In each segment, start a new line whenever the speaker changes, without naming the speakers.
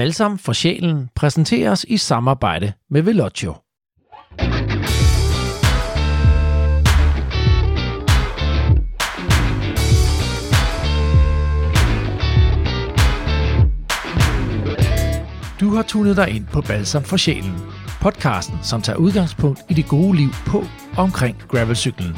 Balsam for sjælen præsenteres i samarbejde med Velocio. Du har tunet dig ind på Balsam for sjælen. Podcasten, som tager udgangspunkt i det gode liv på og omkring gravelcyklen.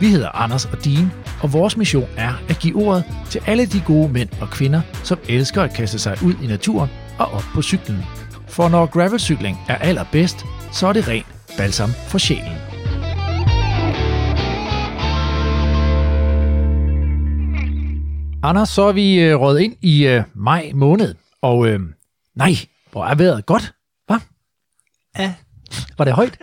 Vi hedder Anders og Dean, og vores mission er at give ordet til alle de gode mænd og kvinder, som elsker at kaste sig ud i naturen og op på cyklen. For når gravelcykling er allerbedst, så er det rent balsam for sjælen. Anders, så er vi øh, røget ind i øh, maj måned, og øh, nej, hvor er vejret godt, hva'?
Ja,
var det højt?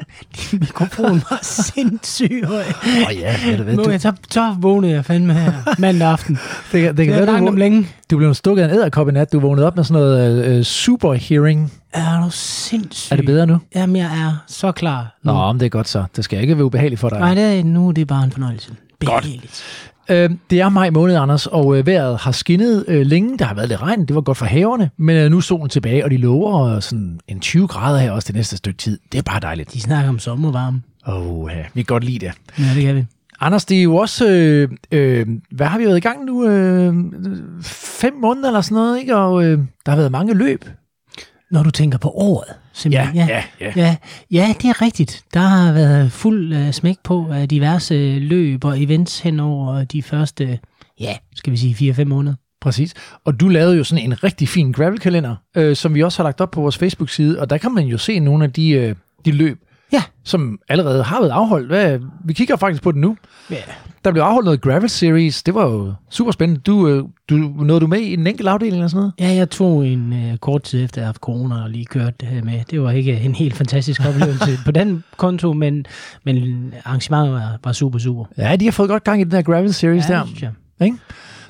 mikrofonen var sindssyg høj.
Åh oh, ja, ved du hvad,
Nu,
du,
jeg, så, så vågnede jeg fandme her mandag aften.
det, kan, det
Det
kan
er
være, du,
om længe.
du blev stukket af en æderkop i nat, du vågnede op med sådan noget øh, super hearing.
Er du sindssyg?
Er det bedre nu?
Jamen, jeg er så klar. Nu.
Nå, men det er godt så. Det skal ikke være ubehageligt for dig.
Nej, det er, nu det er bare en fornøjelse.
Godt. Øh, det er maj måned, Anders, og øh, vejret har skinnet øh, længe. Der har været lidt regn, det var godt for haverne, men øh, nu er solen tilbage, og de lover øh, sådan en 20 grader her også det næste stykke tid. Det er bare dejligt.
De snakker om sommervarme.
Åh, oh, ja, vi kan godt lide det.
Ja, det kan vi.
Anders, det er jo også, øh, øh, hvad har vi været i gang nu? Øh, fem måneder eller sådan noget, ikke? Og øh, der har været mange løb.
Når du tænker på året, simpelthen.
Ja, ja, ja.
Ja, ja, det er rigtigt. Der har været fuld uh, smæk på af diverse løb og events hen over de første, ja, skal vi sige 4-5 måneder.
Præcis. Og du lavede jo sådan en rigtig fin gravelkalender, øh, som vi også har lagt op på vores Facebook-side, og der kan man jo se nogle af de, øh, de løb,
Ja.
som allerede har været afholdt. Hvad, vi kigger faktisk på det nu.
Ja.
Der blev afholdt noget gravel series. Det var jo super spændende. Du, øh, du, nåede du med i en enkelt afdeling eller sådan noget?
Ja, jeg tog en uh, kort tid efter, at jeg haft corona og lige kørt det med. Det var ikke en helt fantastisk oplevelse på den konto, men, men arrangementet var, var super, super.
Ja, de har fået godt gang i den her gravel series
Ja,
der.
jeg.
Ikke?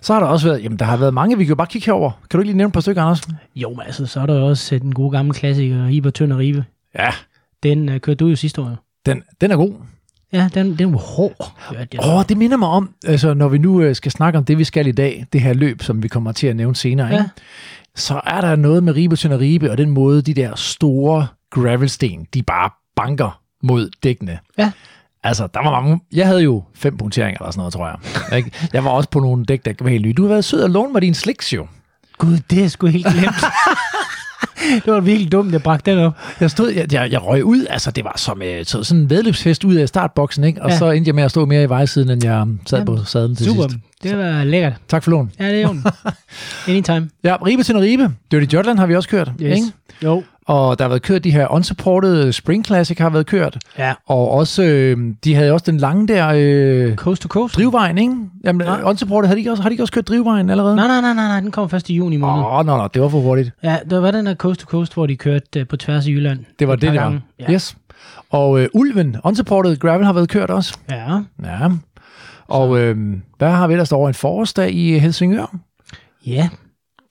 Så har der også været, jamen der har været mange, vi kan jo bare kigge herover. Kan du ikke lige nævne et par stykker, Anders?
Jo, men altså, så er der jo også øh, den gode gamle klassiker, Ribe Tønd og Ribe.
Ja,
Den uh, kørte du jo sidste år. jo.
den, den er god.
Ja, den, den var hård, hørte jeg.
Åh, oh, det minder mig om, altså når vi nu øh, skal snakke om det, vi skal i dag, det her løb, som vi kommer til at nævne senere, ikke?
Ja.
så er der noget med Ribe til Ribe, og den måde, de der store gravelsten, de bare banker mod dækkene.
Ja.
Altså, der var mange... Jeg havde jo fem punkteringer eller sådan noget, tror jeg. Ikke? Jeg var også på nogle dæk, der var helt nye. Du har været sød og låne mig din slicks jo.
Gud, det er sgu helt glemt. det var virkelig dumt, jeg bragte den op.
Jeg stod, jeg, jeg, jeg røg ud, altså det var som øh, så sådan en vedløbsfest ud af startboksen, ikke? Og
Ja.
så endte jeg med at stå mere i vejsiden, end jeg sad
Jamen,
på sadlen til
Super,
sidst.
det var lækkert.
Tak for lån.
Ja, det er jo Anytime.
Ja, Ribe til Ribe. Dirty Jutland har vi også kørt,
Yes.
ikke?
Jo.
Og der har været kørt de her unsupported Spring Classic har været kørt.
Ja.
Og også, øh, de havde også den lange der øh,
Coast to coast.
drivvejen, ikke? Jamen,
Nej.
ja. unsupported, har de, ikke også, har de ikke også kørt drivvejen allerede?
Nej, nej, nej, nej, nej, den kom først i juni måned.
Åh, oh, nå, nå, det var for hurtigt.
Ja, der var den der coast to coast, hvor de kørte uh, på tværs af Jylland.
Det var
Et
det, det var. Ja.
Ja.
Yes. Og øh, Ulven, unsupported gravel har været kørt også.
Ja.
Ja. Og øh, hvad har vi ellers over en forårsdag i Helsingør?
Ja,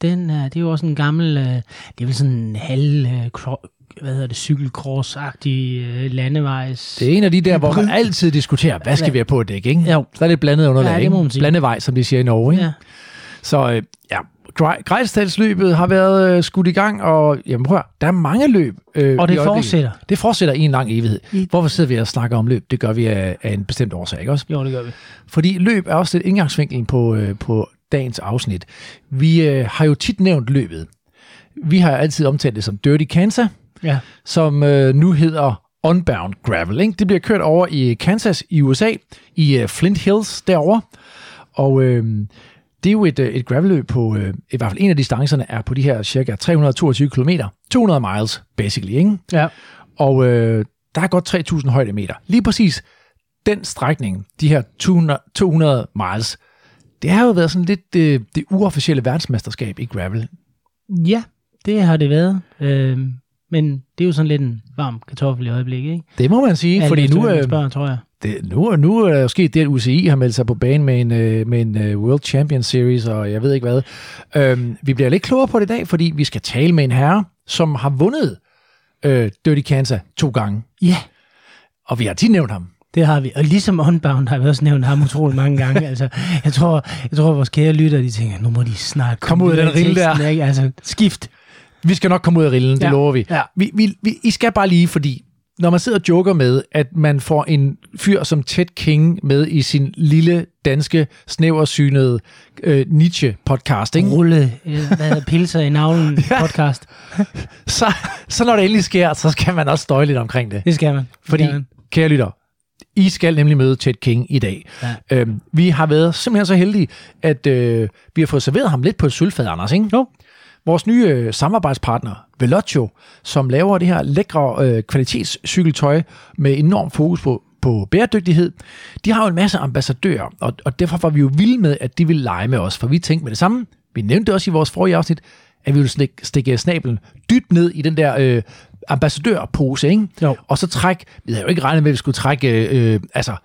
den, uh, det er jo også en gammel, uh, det er vel sådan en halv, uh, cro- hvad hedder det, cykelcross-agtig uh, landevejs.
Det er en af de der, hvor man altid diskuterer, hvad skal vi have på et dæk, ikke?
Jo.
Så er det blandet underlag,
Ja, det
ikke?
må man sige.
Blandevej, som de siger i Norge, ikke?
Ja.
Så øh, ja, Gre- Grejsdalsløbet har været øh, skudt i gang, og jamen, prøv der er mange løb. Øh,
Og det fortsætter.
Det fortsætter i en lang evighed.
I-
Hvorfor sidder vi og snakker om løb? Det gør vi af, af en bestemt årsag, ikke også?
Jo, det gør vi.
Fordi løb er også lidt indgangsvinkelen på, øh, på dagens afsnit. Vi øh, har jo tit nævnt løbet. Vi har altid omtalt det som Dirty Kansas,
Ja.
som øh, nu hedder Unbound Gravel. Ikke? Det bliver kørt over i Kansas i USA, i øh, Flint Hills derovre. Og øh, det er jo et, øh, et gravelløb på, øh, i hvert fald en af distancerne er på de her cirka 322 km, 200 miles basically, ikke?
Ja.
Og øh, der er godt 3.000 højdemeter. Lige præcis den strækning, de her 200, 200 miles, det har jo været sådan lidt øh, det uofficielle verdensmesterskab i gravel.
Ja, det har det været. Øh, men det er jo sådan lidt en varm kartoffel i øjeblikket, ikke?
Det må man sige,
Alt
fordi nu, øh,
spørger, tror jeg.
det, nu, nu er der jo sket det, at UCI har meldt sig på banen med en, øh, med en øh, World Champion Series, og jeg ved ikke hvad. Øhm, vi bliver lidt klogere på det i dag, fordi vi skal tale med en herre, som har vundet øh, Dirty Kansas to gange.
Ja,
Og vi har tit nævnt ham.
Det har vi. Og ligesom Unbound har vi også nævnt ham utrolig mange gange. altså, jeg tror, jeg tror, vores kære lytter, de tænker, nu må de snart
Kom ud af den rille der.
Ikke? Altså, skift.
Vi skal nok komme ud af rillen, det
Ja.
lover vi.
Ja.
vi, vi, vi. I skal bare lige, fordi når man sidder og joker med, at man får en fyr som Ted King med i sin lille, danske, snæversynede øh, Nietzsche-podcast, ikke?
Rulle, øh, pilser i navlen podcast.
Så, så når det endelig sker, så skal man også støje lidt omkring det.
Det skal man. Det
Fordi,
skal man.
kære lytter, I skal nemlig møde Ted King i dag.
Ja.
Øhm, vi har været simpelthen så heldige, at øh, vi har fået serveret ham lidt på et sølvfad, Anders, ikke?
Jo.
Vores nye øh, samarbejdspartner, Velocio, som laver det her lækre øh, kvalitetscykeltøj med enorm fokus på, på bæredygtighed, de har jo en masse ambassadører, og, og derfor var vi jo vilde med, at de ville lege med os, for vi tænkte med det samme, vi nævnte også i vores forrige afsnit, at vi ville stikke, stikke snablen dybt ned i den der øh, ambassadørpose, ikke?
Jo.
og så trække, vi havde jo ikke regnet med, at vi skulle trække, øh, altså,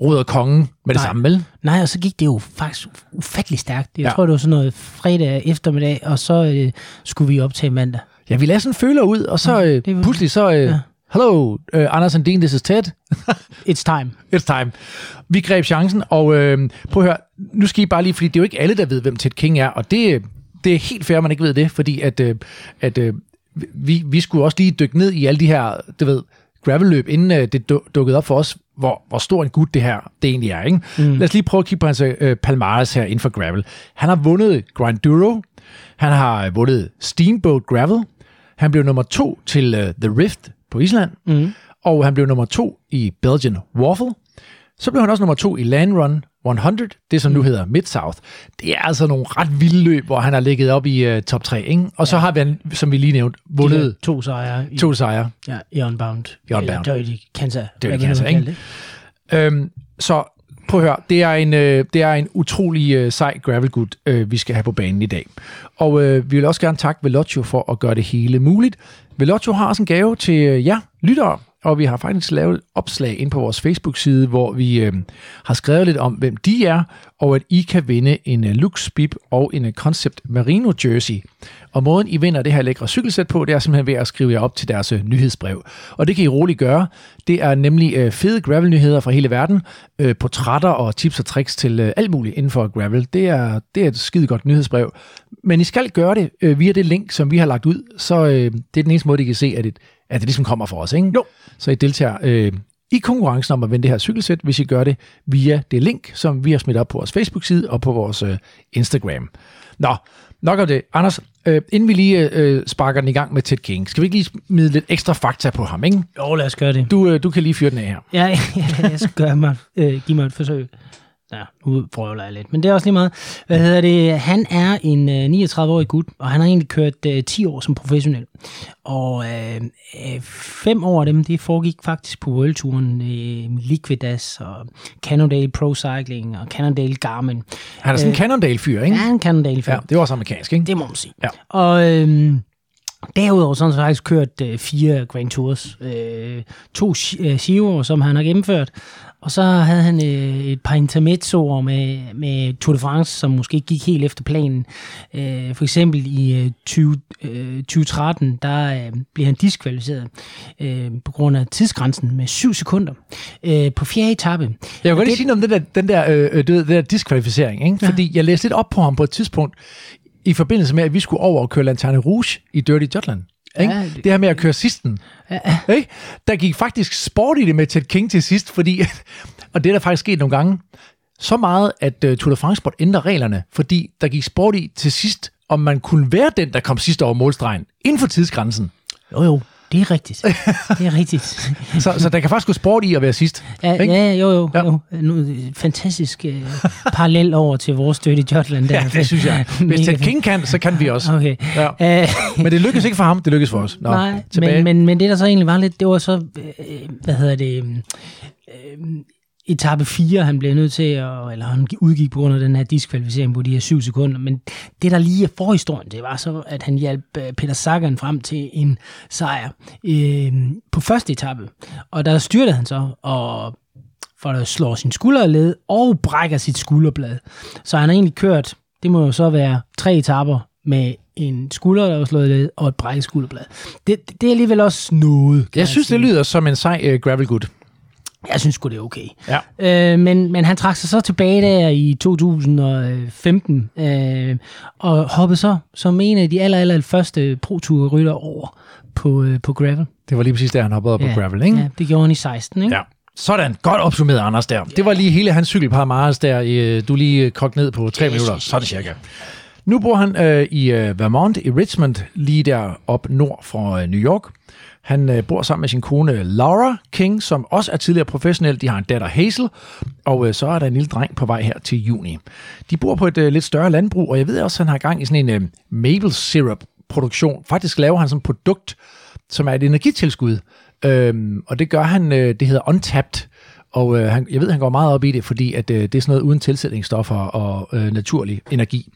råder kongen med det
Nej.
samme, vel?
Nej, og så gik det jo faktisk ufattelig stærkt. Jeg
Ja.
ja. tror, det var sådan noget fredag eftermiddag, og så øh, skulle vi optage mandag.
Ja, vi lagde sådan føler ud, og så øh,
det var-
pludselig så, øh,
Ja.
hello, øh, Anders and Dean, this is Ted.
It's time.
It's time. Vi greb chancen, og øh, prøv at høre, nu skal I bare lige, fordi det er jo ikke alle, der ved, hvem Ted King er, og det, det er helt fair, at man ikke ved det, fordi at, øh, at øh, vi, vi skulle også lige dykke ned i alle de her, du ved, gravelløb, inden øh, det du- dukkede op for os, hvor, hvor stor en gut det her det egentlig er. Ikke? Mm. Lad os lige prøve at kigge på hans øh, palmares her inden for gravel. Han har vundet Grinduro, han har øh, vundet Steamboat Gravel, han blev nummer to til øh, The Rift på Island,
Mm.
og han blev nummer to i Belgian Waffle. Så blev han også nummer to i Land Run 100, det som nu hedder Mid-South. Det er altså nogle ret vilde løb, hvor han har ligget op i uh, top 3. Ikke? Og så har vi, som vi lige nævnte, vundet
De to sejre i,
to sejre.
ja, i Unbound.
I Unbound.
Eller Dirty Kansas.
Dirty
vil
ikke? Øhm, så prøv at høre, det er en, øh, det er en utrolig øh, sej gravelgut, øh, vi skal have på banen i dag. Og øh, vi vil også gerne takke Velocio for at gøre det hele muligt. Velocio har også en gave til øh, jer lyttere, og vi har faktisk lavet et opslag ind på vores Facebook-side, hvor vi øh, har skrevet lidt om, hvem de er, og at I kan vinde en øh, Lux Bib og en øh, Concept Merino Jersey. Og måden, I vinder det her lækre cykelsæt på, det er simpelthen ved at skrive jer op til deres øh, nyhedsbrev. Og det kan I roligt gøre. Det er nemlig øh, fede gravel-nyheder fra hele verden, øh, portrætter og tips og tricks til øh, alt muligt inden for gravel. Det er, det er et skide godt nyhedsbrev. Men I skal gøre det øh, via det link, som vi har lagt ud, så øh, det er den eneste måde, I kan se, at, et, at det ligesom kommer fra os. Ikke?
Jo.
Så I deltager øh, i konkurrencen om at vinde det her cykelsæt, hvis I gør det via det link, som vi har smidt op på vores Facebook-side og på vores øh, Instagram. Nå, nok om det. Anders, øh, inden vi lige øh, sparker den i gang med Ted King, skal vi ikke lige smide lidt ekstra fakta på ham, ikke?
Jo, lad os gøre det.
Du, øh, du kan lige fyre den af her.
Ja, ja, jeg skal gøre mig, øh, give mig et forsøg. Ja, nu prøver jeg lidt. Men det er også lige meget. Hvad hedder det? Han er en øh, 39-årig gut, og han har egentlig kørt øh, 10 år som professionel. Og øh, øh, fem år af dem, det foregik faktisk på Worldtouren. Øh, Liquidas og Cannondale Pro Cycling og Cannondale Garmin.
Han er sådan en Cannondale-fyr, ikke?
Ja, en Cannondale
Ja, det var også amerikansk, ikke?
det må man sige.
Ja.
Og øhm, derudover så har han faktisk kørt øh, fire Grand Tours. Øh, to øh, Giro, som han har gennemført. Og så havde han øh, et par intermezzoer med, med Tour de France, som måske ikke gik helt efter planen. Øh, for eksempel i øh, 20, øh, 2013, der øh, blev han diskvalificeret øh, på grund af tidsgrænsen med 7 sekunder øh, på fjerde etape.
Jeg vil godt lige sige noget om den der, den der, øh, øh, den der diskvalificering, ikke? Fordi jeg læste lidt op på ham på et tidspunkt, i forbindelse med, at vi skulle over og køre Lanterne Rouge i Dirty Jutland. Ikke?
Ja, det,
det her med at køre sidsten.
Ja,
Ikke? Der gik faktisk sport i det med Ted King til sidst, fordi, og det er der faktisk sket nogle gange, så meget, at uh, Tour de France Sport ændrer reglerne, fordi der gik sport i til sidst, om man kunne være den, der kom sidst over målstregen, inden for tidsgrænsen.
jo jo, det er rigtigt. Det er rigtigt.
Så, så der kan faktisk gå sport i at være sidst.
Ja,
Ikke?
ja, jo, jo.
Ja.
jo. Nu, fantastisk øh, parallel over til vores Dirty Jutland. Der.
Ja, det synes jeg. Hvis Ted. King kan, så kan vi også.
Okay.
Ja.
Øh,
Men det lykkedes ikke for ham, det lykkedes for os. Nå,
nej,
tilbage.
men, men, men det der så egentlig var lidt, det var så, øh, hvad hedder det, øh, etape 4, han blev nødt til, at, eller han udgik på grund af den her diskvalificering på de her 7 sekunder, men det der lige er forhistorien, det var så, at han hjalp øh, Peter Sagan frem til en sejr øh, på første etape, og der styrtede han så, og for at slå sin skulderled og brækker sit skulderblad. Så han har egentlig kørt, det må jo så være tre etapper med en skulder, der var slået led, og et brækket skulderblad. Det, det er alligevel også noget. kan
Jeg synes,
sige.
det lyder som en sej uh, gravel gut.
Jeg synes sgu, det er okay.
Ja.
Øh, men, men han trak sig så tilbage der i 2015, øh, og hoppede så som en af de aller, aller første pro tour rytter over på, øh, på gravel.
Det var lige præcis der, han hoppede op
ja.
på gravel, ikke?
Ja, det gjorde han i 16, ikke?
Ja. Sådan, godt opsummeret, Anders, der. Det var lige hele hans cykelpar der, øh, du lige kogt ned på tre minutter, sådan cirka. Nu bor han øh, i øh, Vermont, i Richmond, lige der op nord fra øh, New York. Han øh, bor sammen med sin kone Laura King, som også er tidligere professionel. De har en datter Hazel, og øh, så er der en lille dreng på vej her til juni. De bor på et øh, lidt større landbrug, og jeg ved også, at han har gang i sådan en øh, maple syrup produktion. Faktisk laver han sådan et produkt, som er et energitilskud, øhm, og det gør han, øh, det hedder Untapped, og øh, han, jeg ved, han går meget op i det, fordi at, øh, det er sådan noget uden tilsætningsstoffer og øh, naturlig energi.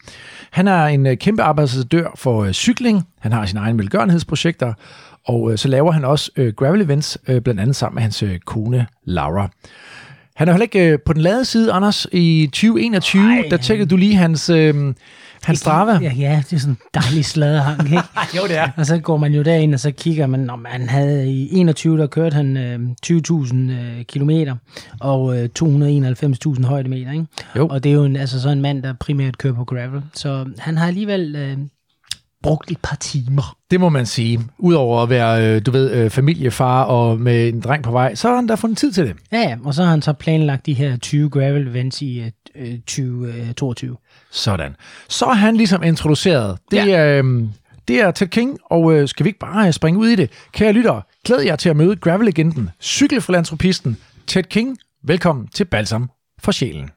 Han er en øh, kæmpe ambassadør for øh, cykling. Han har sine egne velgørenhedsprojekter, og øh, så laver han også øh, gravel events, øh, blandt andet sammen med hans øh, kone Laura. Han er heller ikke øh, på den lade side, Anders. I 2021, Ej, der tjekkede du lige hans, øh, hans Strava.
Ja, ja, det er sådan en dejlig sladehang, ikke?
jo, det er.
Og så går man jo derind, og så kigger man, om han havde i 21, der kørte han øh, 20.000 øh, kilometer og øh, 291.000 højdemeter, ikke?
Jo.
Og det er jo en, altså så en mand, der primært kører på gravel. Så han har alligevel øh, brugt et par timer.
Det må man sige. Udover at være, øh, du ved, øh, familiefar og med en dreng på vej, så har han da fundet tid til det.
Ja, ja, og så har han så planlagt de her 20 gravel events i øh, 2022.
Sådan. Så er han ligesom introduceret. Det, ja. øh, det er Ted King, og øh, skal vi ikke bare springe ud i det? Kære lyttere, glæd jer til at møde gravel-legenden, cykelfilantropisten Ted King. Velkommen til Balsam for sjælen.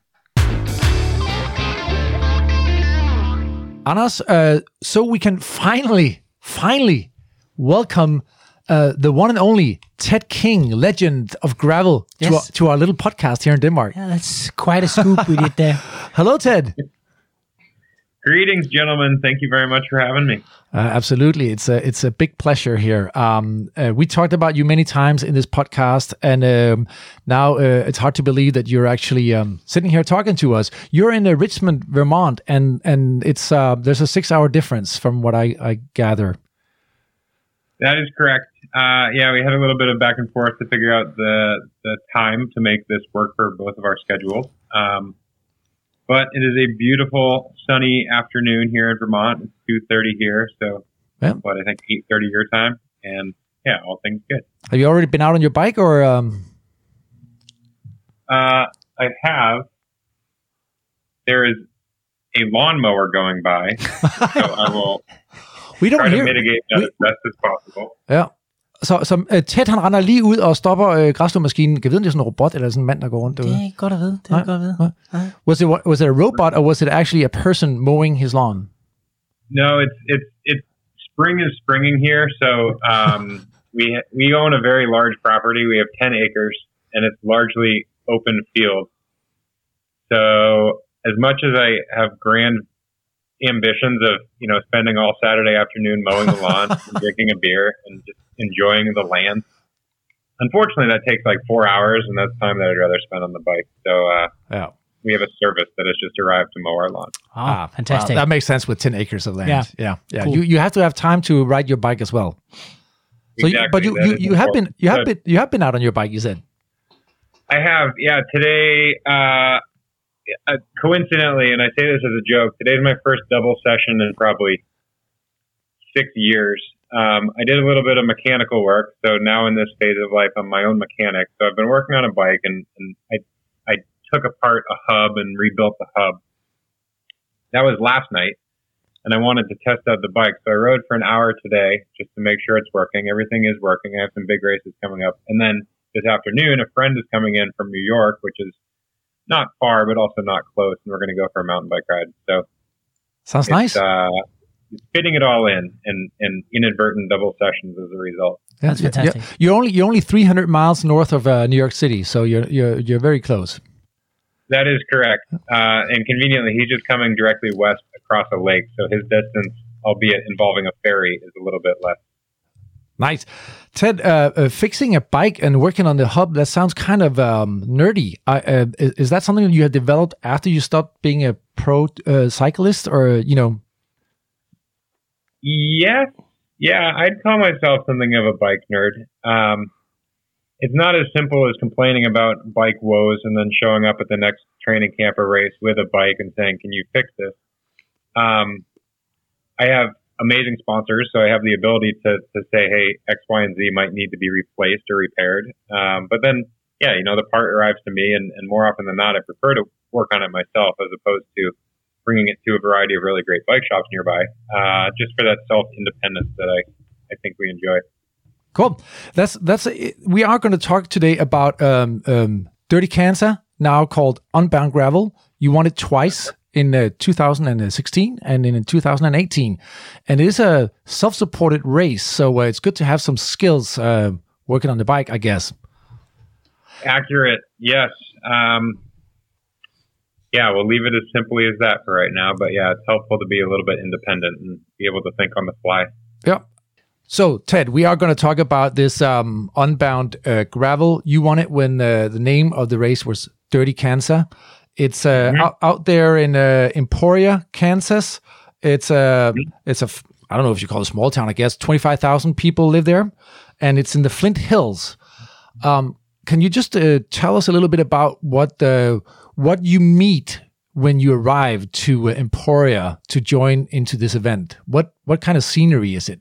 Anders, uh, so we can finally, finally welcome uh, the one and only Ted King, legend of gravel, yes. to, our, to our little podcast here in Denmark.
Yeah, that's quite a scoop we did there.
Hello, Ted.
Greetings, gentlemen. Thank you very much for having me.
Uh, absolutely, it's a it's a big pleasure here. Um, uh, we talked about you many times in this podcast, and um, now uh, it's hard to believe that you're actually um, sitting here talking to us. You're in uh, Richmond, Vermont, and and it's uh, there's a six hour difference from what I, I gather.
That is correct. Uh, yeah, we had a little bit of back and forth to figure out the the time to make this work for both of our schedules. Um, but it is a beautiful sunny afternoon here in Vermont. It's two thirty here, so yeah. what I think eight thirty your time, and yeah, all things good.
Have you already been out on your bike, or? Um...
Uh, I have. There is a lawnmower going by, so I will.
we don't
try
hear,
to mitigate that
we,
as best as possible.
Yeah. Så, så uh, Ted, han render lige ud og stopper uh, græsslåmaskinen. Kan vide, om det er sådan en robot, eller sådan en mand, der går rundt derude?
Det er godt at vide. Det er
Nej.
godt at vide.
Nej. Was it, was it a robot, or was it actually a person mowing his lawn?
No, it's it's it's spring is springing here. So um, we we own a very large property. We have ten acres, and it's largely open field. So as much as I have grand ambitions of you know spending all Saturday afternoon mowing the lawn, and drinking a beer, and just enjoying the land. Unfortunately, that takes like four hours, and that's time that I'd rather spend on the bike. So uh,
Yeah.
we have a service that has just arrived to mow our lawn.
Ah, fantastic.
Wow, that makes sense with 10 acres of land.
Yeah.
Yeah. Yeah.
Cool.
You, you have to have time to ride your bike as well. So you, but you, you, you have been you have
Good.
been you have been out on your bike, you said.
I have, yeah. Today, uh, uh, coincidentally, and I say this as a joke, today's my first double session in probably six years. Um, I did a little bit of mechanical work, so now in this phase of life, I'm my own mechanic. So I've been working on a bike, and, and I I took apart a hub and rebuilt the hub. That was last night, and I wanted to test out the bike, so I rode for an hour today just to make sure it's working. Everything is working. I have some big races coming up, and then this afternoon, a friend is coming in from New York, which is not far, but also not close, and we're going to go for a mountain bike ride. So
Sounds
it's,
nice.
Uh, it's fitting it all in, and and inadvertent double sessions as a result.
That's
yeah,
fantastic.
yeah. You're only you're only 300 miles north of uh, New York City, so you're you're you're very close.
That is correct. Uh, and conveniently, he's just coming directly west across a lake, so his distance, albeit involving a ferry, is a little bit less.
Nice, Ted. Uh, uh, fixing a bike and working on the hub that sounds kind of um, nerdy. Uh, is, is that something that you had developed after you stopped being a pro uh, cyclist, or you know?
Yes, yeah, I'd call myself something of a bike nerd. Um, it's not as simple as complaining about bike woes and then showing up at the next training camp or race with a bike and saying, "Can you fix this?" Um, I have amazing sponsors, so I have the ability to to say, "Hey, X, Y, and Z might need to be replaced or repaired." Um, but then, yeah, you know, the part arrives to me, and, and more often than not, I prefer to work on it myself as opposed to bringing it to a variety of really great bike shops nearby, uh, just for that self independence that I I think we enjoy.
Cool. That's that's. We are going to talk today about um, um, Dirty Kanza now called Unbound Gravel. You won it twice in uh, 2016 and in 2018, and it is a self-supported race. So uh, it's good to have some skills uh, working on the bike, I guess.
Accurate. Yes. Um, yeah, we'll leave it as simply as that for right now. But yeah, it's helpful to be a little bit independent and be able to think on the fly.
Yeah. So, Ted, we are going to talk about this um, unbound uh, gravel. You won it when uh, the name of the race was Dirty Kanza. It's uh, mm-hmm. out, out, there in uh, Emporia, Kansas. It's a mm-hmm. it's a I don't know if you call it a small town. I guess twenty five thousand people live there, and it's in the Flint Hills. Um, can you just uh, tell us a little bit about what the what you meet when you arrive to uh, Emporia to join into this event? What what kind of scenery is it?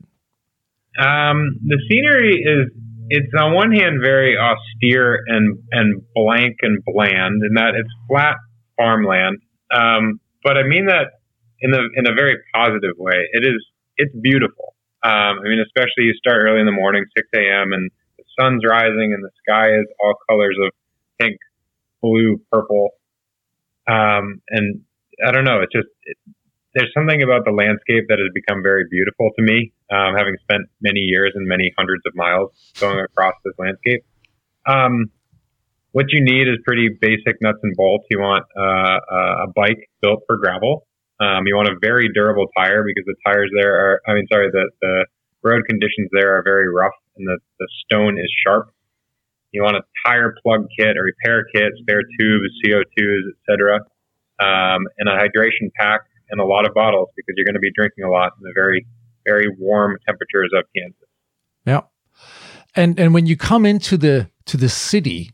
Um, the scenery is it's on one hand very austere and and blank and bland, in that it's flat farmland. Um, but I mean that in a in a very positive way. It is it's beautiful. Um, I mean, especially you start early in the morning, 6 a.m., and the sun's rising, and the sky is all colors of pink, blue, purple. Um, and I don't know, it's just it, there's something about the landscape that has become very beautiful to me, um, having spent many years and many hundreds of miles going across this landscape. Um, what you need is pretty basic nuts and bolts. You want uh, a bike built for gravel. Um, you want a very durable tire because the tires there are, I mean, sorry, the, the road conditions there are very rough and the, the stone is sharp. You want a tire plug kit, a repair kit, spare tubes, CO2s, etc., um, and a hydration pack and a lot of bottles because you're going to be drinking a lot in the very, very warm temperatures of Kansas.
Yeah, and and when you come into the to the city,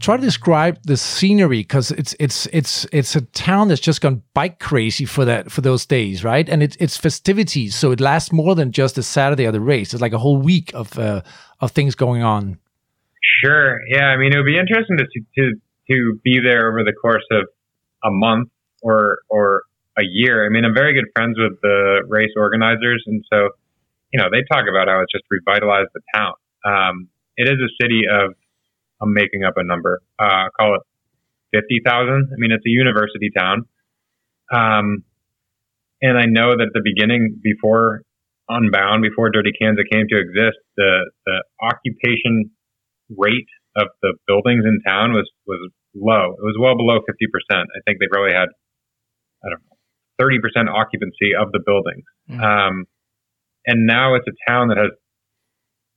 try to describe the scenery because it's it's it's it's a town that's just gone bike crazy for that for those days, right? And it's it's festivities, so it lasts more than just a Saturday of the race. It's like a whole week of uh, of things going on.
Sure. Yeah. I mean, it would be interesting to to to be there over the course of a month or or a year. I mean, I'm very good friends with the race organizers, and so you know they talk about how it's just revitalized the town. Um, it is a city of I'm making up a number. Uh, call it fifty thousand. I mean, it's a university town. Um, and I know that at the beginning, before Unbound, before Dirty Kanza came to exist, the the occupation rate of the buildings in town was was low. It was well below fifty percent. I think they probably had I don't know 30% occupancy of the buildings. Mm. Um, and now it's a town that has,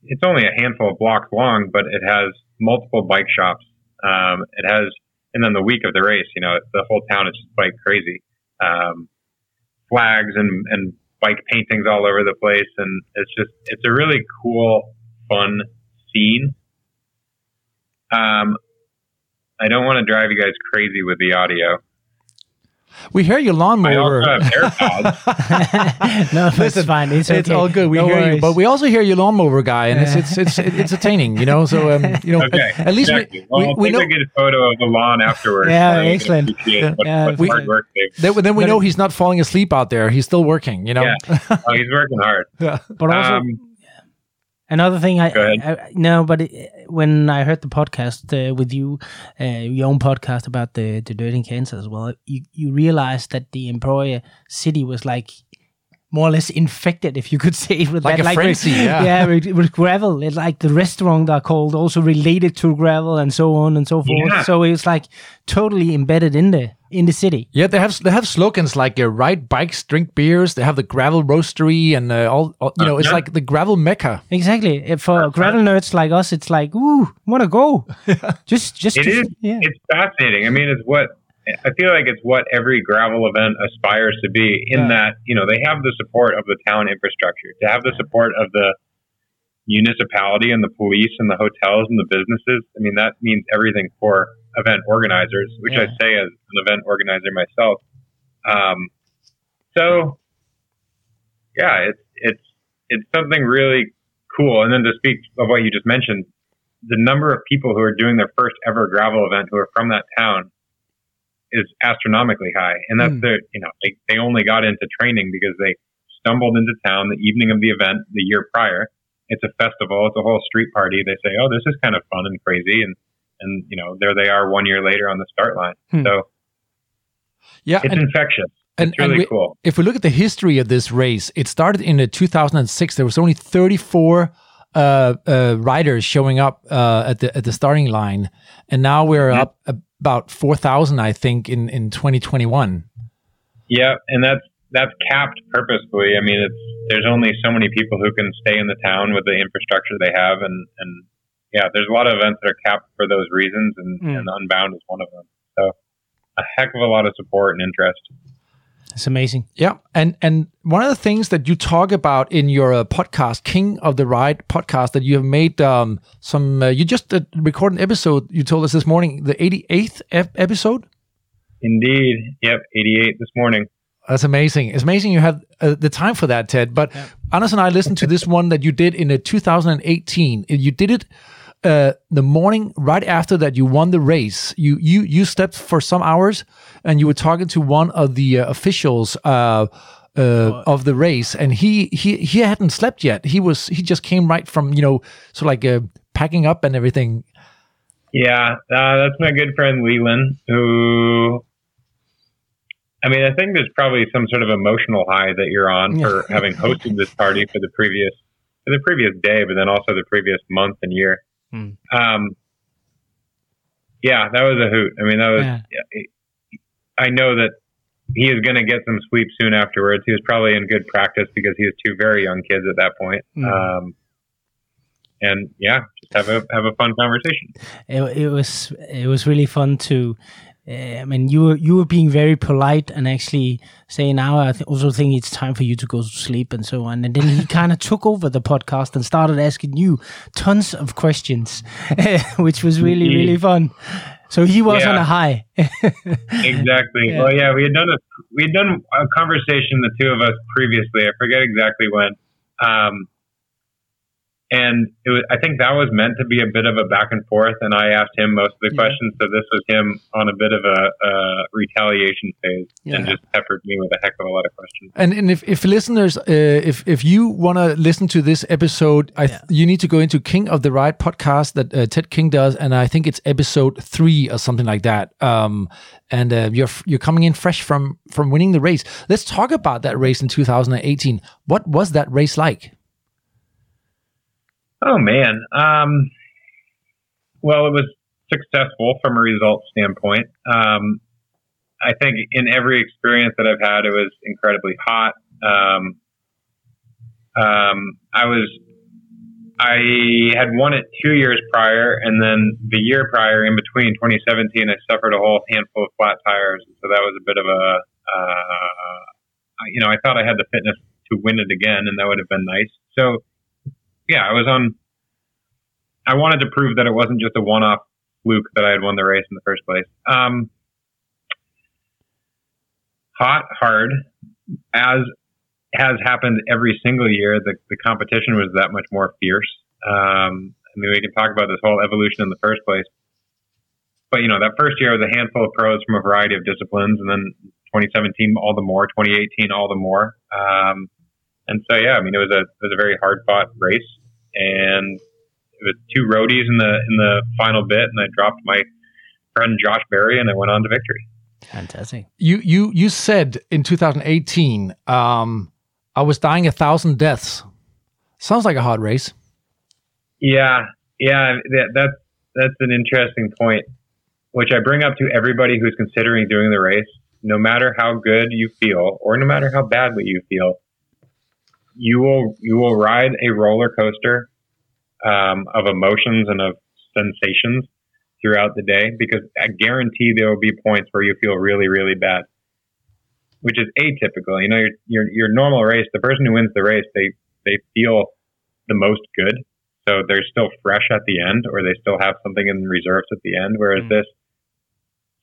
it's only a handful of blocks long, but it has multiple bike shops. Um, it has, and then the week of the race, you know, the whole town is just bike crazy. Um, flags and, and bike paintings all over the place. And it's just, it's a really cool, fun scene. Um, I don't want to drive you guys crazy with the audio.
We hear your lawnmower.
I also have
AirPods. no, Listen, fine. It's,
it's
okay.
all good. We
no
hear
worries.
you, but we also hear your lawnmower guy, and it's it's it's, it's entertaining, you know. So um, you know,
okay,
at, at least
exactly.
we,
well,
we,
I'll
we
take
know
a photo of the lawn afterwards.
Yeah,
so
excellent.
Yeah, what,
yeah,
we, hard work
then, then we know he's not falling asleep out there. He's still working, you know.
Yeah. Oh, he's working hard.
yeah.
But also,
Um,
Another thing, I, I, I no, but it, when I heard the podcast uh, with you, uh, your own podcast about the the Dirty Kanza as well, you you realized that the Emporia city was like more or less infected, if you could say, with
Like
that,
a frenzy, yeah.
yeah, with, with gravel. It's like the restaurant are called also related to gravel and so on and so forth.
Yeah.
So it's like totally embedded in the in the city.
Yeah, they have they have slogans like uh, "Ride bikes, drink beers." They have the gravel roastery and uh, all, all. You know, it's
yeah.
like the gravel mecca.
Exactly. If For gravel nerds like us, it's like, ooh, wanna go? just, just,
It
to-
is.
yeah.
It's fascinating. I mean, it's what I feel like it's what every gravel event aspires to be. In
Yeah.
that, you know, they have the support of the town infrastructure, to have the support of the municipality and the police and the hotels and the businesses. I mean, that means everything for event organizers, which yeah. I say as an event organizer myself. Um, so, yeah, it's it's it's something really cool. And then to speak of what you just mentioned, the number of people who are doing their first ever gravel event who are from that town is astronomically high. And that's mm. their, you know, they, they only got into training because they stumbled into town the evening of the event the year prior. It's a festival. It's a whole street party. They say, "Oh, this is kind of fun and crazy," and and you know, there they are one year later on the start line. Hmm. So,
yeah,
it's and, infectious. And, it's really
and we,
cool.
If we look at the history of this race, it started in 2006. There was only 34 uh, uh, riders showing up uh, at the at the starting line, and now we're mm-hmm. up about 4,000, I think, in in 2021.
Yeah, and that's that's capped purposefully. I mean, it's there's only so many people who can stay in the town with the infrastructure they have, and and yeah, there's a lot of events that are capped for those reasons, and, mm. and Unbound is one of them. So a heck of a lot of support and interest.
It's amazing.
Yeah, and and one of the things that you talk about in your uh, podcast, King of the Ride podcast, that you have made um, some. Uh, you just uh, recorded an episode. You told us this morning, the 88th ep- episode.
Indeed. Yep, 88 this morning.
That's amazing. It's amazing you had uh, the time for that, Ted. But yeah. Anders and I listened to this one that you did in uh, 2018. You did it uh, the morning right after that you won the race. You you you slept for some hours, and you were talking to one of the uh, officials. Uh, uh, of the race, and he he he hadn't slept yet. He was he just came right from you know sort of like uh, packing up and everything.
Yeah, uh, that's my good friend LeLan, who I mean, I think there's probably some sort of emotional high that you're on for having hosted this party for the previous for the previous day, but then also the previous month and year. Hmm. Um, yeah, that was a hoot. I mean, that was. Yeah. I know that he is going to get some sleep soon afterwards. He was probably in good practice because he was two very young kids at that point. Hmm. Um, and yeah, just have a have a fun conversation.
It, it was it was really fun to I mean, you were you were being very polite and actually saying, "Now I th- also think it's time for you to go to sleep" and so on. And then he kind of took over the podcast and started asking you tons of questions, which was really really fun. So he was yeah. on a high.
exactly. Yeah. Well, yeah, we had done a we had done a conversation the two of us previously. I forget exactly when. Um, and was, I think that was meant to be a bit of a back and forth, and I asked him most of the yeah. questions. So this was him on a bit of a, a retaliation phase, yeah. and just peppered me with a heck of a lot of questions.
And and if, if listeners, uh, if if you want to listen to this episode, I th- yeah. you need to go into King of the Ride podcast that uh, Ted King does, and I think it's episode three or something like that. Um, and uh, you're you're coming in fresh from from winning the race. Let's talk about that race in 2018. What was that race like?
Oh man. Um, well, it was successful from a result standpoint. Um, I think in every experience that I've had, it was incredibly hot. Um, um, I was, I had won it two years prior, and then the year prior, in between 2017, I suffered a whole handful of flat tires. So that was a bit of a, uh, you know, I thought I had the fitness to win it again, and that would have been nice. So yeah, I was on. I wanted to prove that it wasn't just a one-off fluke that I had won the race in the first place. Um, hot, hard, as has happened every single year. The, the competition was that much more fierce. Um, I mean, we can talk about this whole evolution in the first place. But, you know, that first year was a handful of pros from a variety of disciplines, and then 2017 all the more, 2018 all the more. Um, and so, yeah, I mean, it was a it was a very hard fought race, and it was two roadies in the in the final bit, and I dropped my friend Josh Berry, and I went on to victory.
Fantastic.
You you you said in 2018, um, I was dying a thousand deaths. Sounds like a hard race.
Yeah, yeah, that, that's that's an interesting point, which I bring up to everybody who's considering doing the race. No matter how good you feel, or no matter how badly you feel, you will you will ride a roller coaster um, of emotions and of sensations throughout the day because I guarantee there will be points where you feel really really bad, which is atypical. You know, your your, your normal race, the person who wins the race, they they feel the most good so they're still fresh at the end, or they still have something in reserves at the end. Whereas
Mm.
this,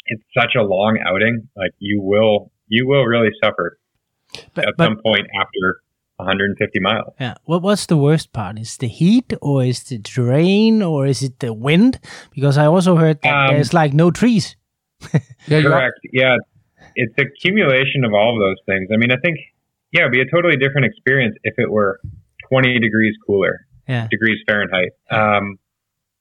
it's such a long outing, like you will you will really suffer
But,
at
but
some point after 150 miles.
yeah, what what's the worst part? Is the heat, or is the terrain, or is it the wind? Because I also heard that
Um,
there's like no trees.
Yeah,
Correct. Yeah, it's accumulation of all of those things. I mean, I think yeah, it'd be a totally different experience if it were 20 degrees cooler,
Yeah.
degrees Fahrenheit, um,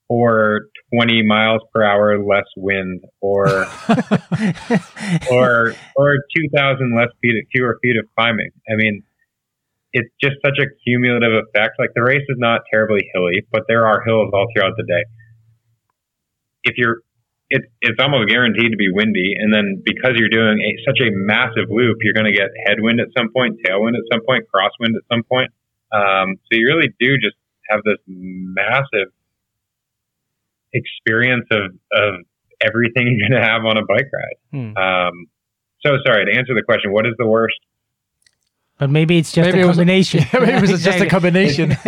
or 20 miles per hour less wind, or or or 2,000 less feet, fewer feet of climbing. I mean, it's just such a cumulative effect. Like the race is not terribly hilly, but there are hills all throughout the day. If you're it's it's almost guaranteed to be windy, and then because you're doing a, such a massive loop, you're going to get headwind at some point, tailwind at some point, crosswind at some point. Um, so you really do just have this massive experience of of everything you're going to have on a bike ride.
Hmm.
Um, so sorry to answer the question. What is the worst?
But maybe it's just
Maybe
a
it was-
combination.
Yeah, maybe it was just a combination.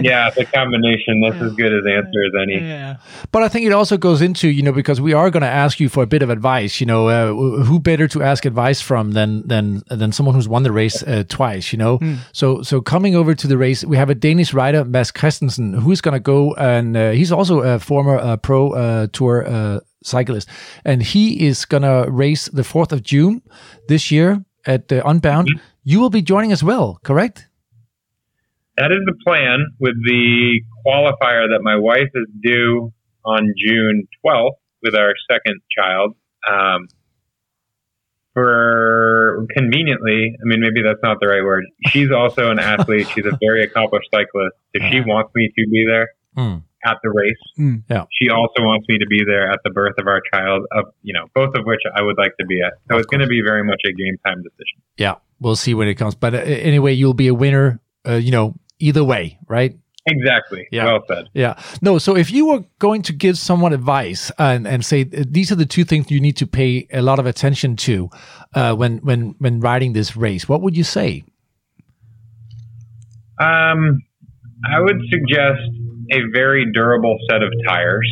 yeah, the combination. That's as good as answer as any.
yeah.
But I think it also goes into, you know, because we are going to ask you for a bit of advice. You know, uh, who better to ask advice from than than than someone who's won the race uh, twice? You know, so so coming over to the race, we have a Danish rider, Mads Christensen, who's going to go, and uh, he's also a former uh, pro uh, tour uh, cyclist, and he is going to race the fourth of June this year at uh, Unbound. You will be joining as well, correct?
That is the plan with the qualifier that my wife is due on June 12th with our second child. Um, for conveniently, I mean, maybe that's not the right word. She's also an athlete. She's a very accomplished cyclist. If she wants me to be there
Mm.
At the race.
Mm.
Yeah.
She also wants me to be there at the birth of our child, of you know, both of which I would like to be at. So
Of
it's going to be very much a game time decision.
Yeah, we'll see when it comes. But uh, anyway, you'll be a winner. Uh, you know, either way, right?
Exactly.
Yeah.
Well said.
Yeah. No, so if you were going to give someone advice and, and say uh, these are the two things you need to pay a lot of attention to uh, when when when riding this race, what would you say?
Um, I would suggest a very durable set of tires.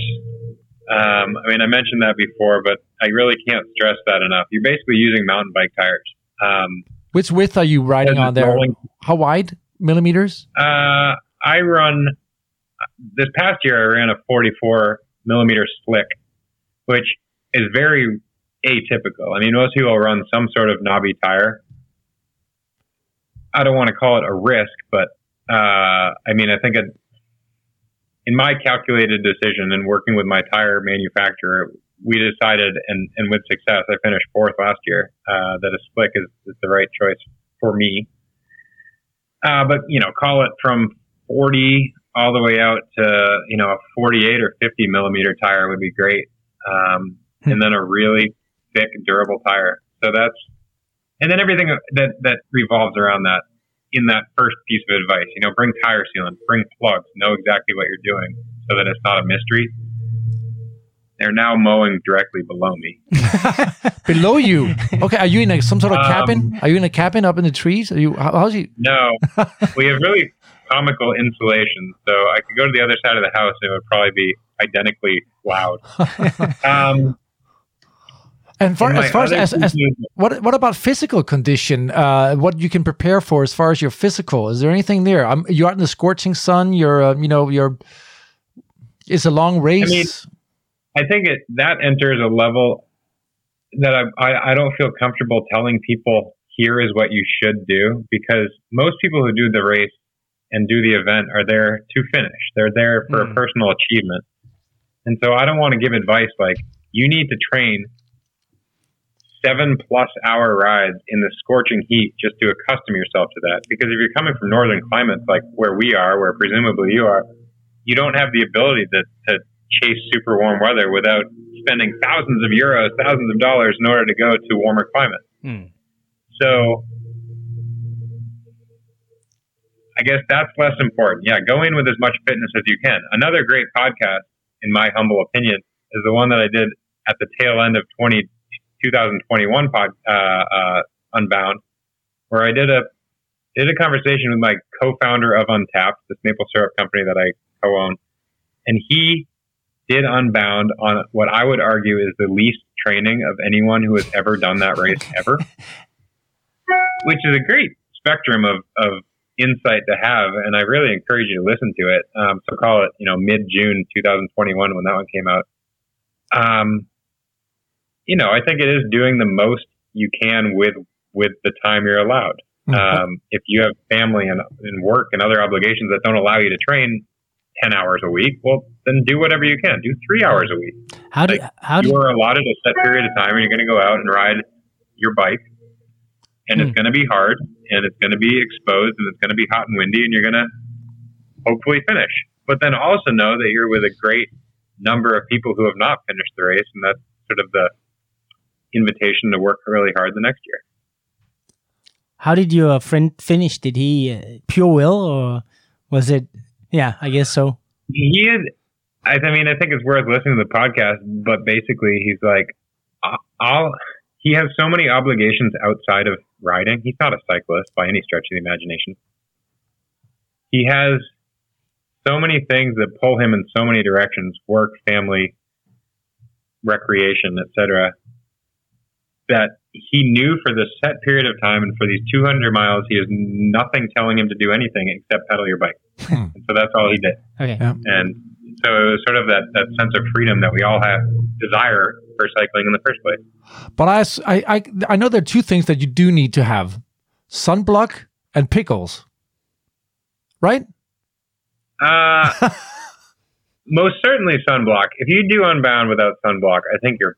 Um, I mean, I mentioned that before, but I really can't stress that enough. You're basically using mountain bike tires. Um,
Which width are you riding on there?
rolling.
How wide millimeters?
uh, I run this past year. I ran a 44 millimeter slick, which is very atypical. I mean, most people run some sort of knobby tire. I don't want to call it a risk, but uh, I mean, I think it, in my calculated decision and working with my tire manufacturer, we decided, and, and with success, I finished fourth last year, uh, that a slick is, is the right choice for me. Uh, but, you know, call it from 40 all the way out to, you know, a 48 or 50 millimeter tire would be great. Um, and then a really thick, durable tire. So that's, and then everything that, that revolves around that in that first piece of advice, you know, bring tire sealant, bring plugs, know exactly what you're doing so that it's not a mystery. They're now mowing directly below me.
Below you. Okay, are you in a, some sort of
Um,
cabin? Are you in a cabin up in the trees? Are you? How, how's you?
No, we have really comical insulation, so I could go to the other side of the house and it would probably be identically loud. Um,
And far, as far as, as, as what what about physical condition? Uh, what you can prepare for as far as your physical? Is there anything there? Um, you're out in the scorching sun. You're, uh, you know, you're. It's a long race.
mean, I think it that enters a level that I, I I don't feel comfortable telling people here is what you should do because most people who do the race and do the event are there to finish. They're there for
Mm.
a personal achievement, and so I don't want to give advice like you need to train seven plus hour rides in the scorching heat just to accustom yourself to that. Because if you're coming from northern climates like where we are, where presumably you are, you don't have the ability to, to chase super warm weather without spending thousands of euros, thousands of dollars in order to go to warmer climates.
Hmm.
So I guess that's less important. Yeah, go in with as much fitness as you can. Another great podcast, in my humble opinion, is the one that I did at the tail end of 20, 2021 pod, uh, uh, Unbound, where I did a did a conversation with my co-founder of Untapped, this maple syrup company that I co-own, and he did Unbound on what I would argue is the least training of anyone who has ever done that race ever, which is a great spectrum of, of insight to have. And I really encourage you to listen to it. Um, so call it, you know, mid June 2021 when that one came out. Um, you know, I think it is doing the most you can with, with the time you're allowed. Mm-hmm. Um, if you have family and, and work and other obligations that don't allow you to train 10 hours a week, well, then do whatever you can. Do three hours a week.
How do, like, how do
you are allotted a set period of time and you're going to go out and ride your bike and it's hmm. going to be hard and it's going to be exposed and it's going to be hot and windy and you're going to hopefully finish. But then also know that you're with a great number of people who have not finished the race and that's sort of the invitation to work really hard the next year.
How did your friend finish? Did he uh, pure will or was it yeah, I guess so.
He is. I mean, I think it's worth listening to the podcast, but basically, he's like, I'll. He has so many obligations outside of riding. He's not a cyclist by any stretch of the imagination. He has so many things that pull him in so many directions: work, family, recreation, etc. That he knew for this set period of time and for these 200 miles, he has nothing telling him to do anything except pedal your bike. Hmm. so that's all he did.
Okay. Yeah.
And so it was sort of that, that sense of freedom that we all have desire for cycling in the first place.
But I, I, I know there are two things that you do need to have sunblock and pickles, right?
Uh, most certainly sunblock. If you do Unbound without sunblock, I think you're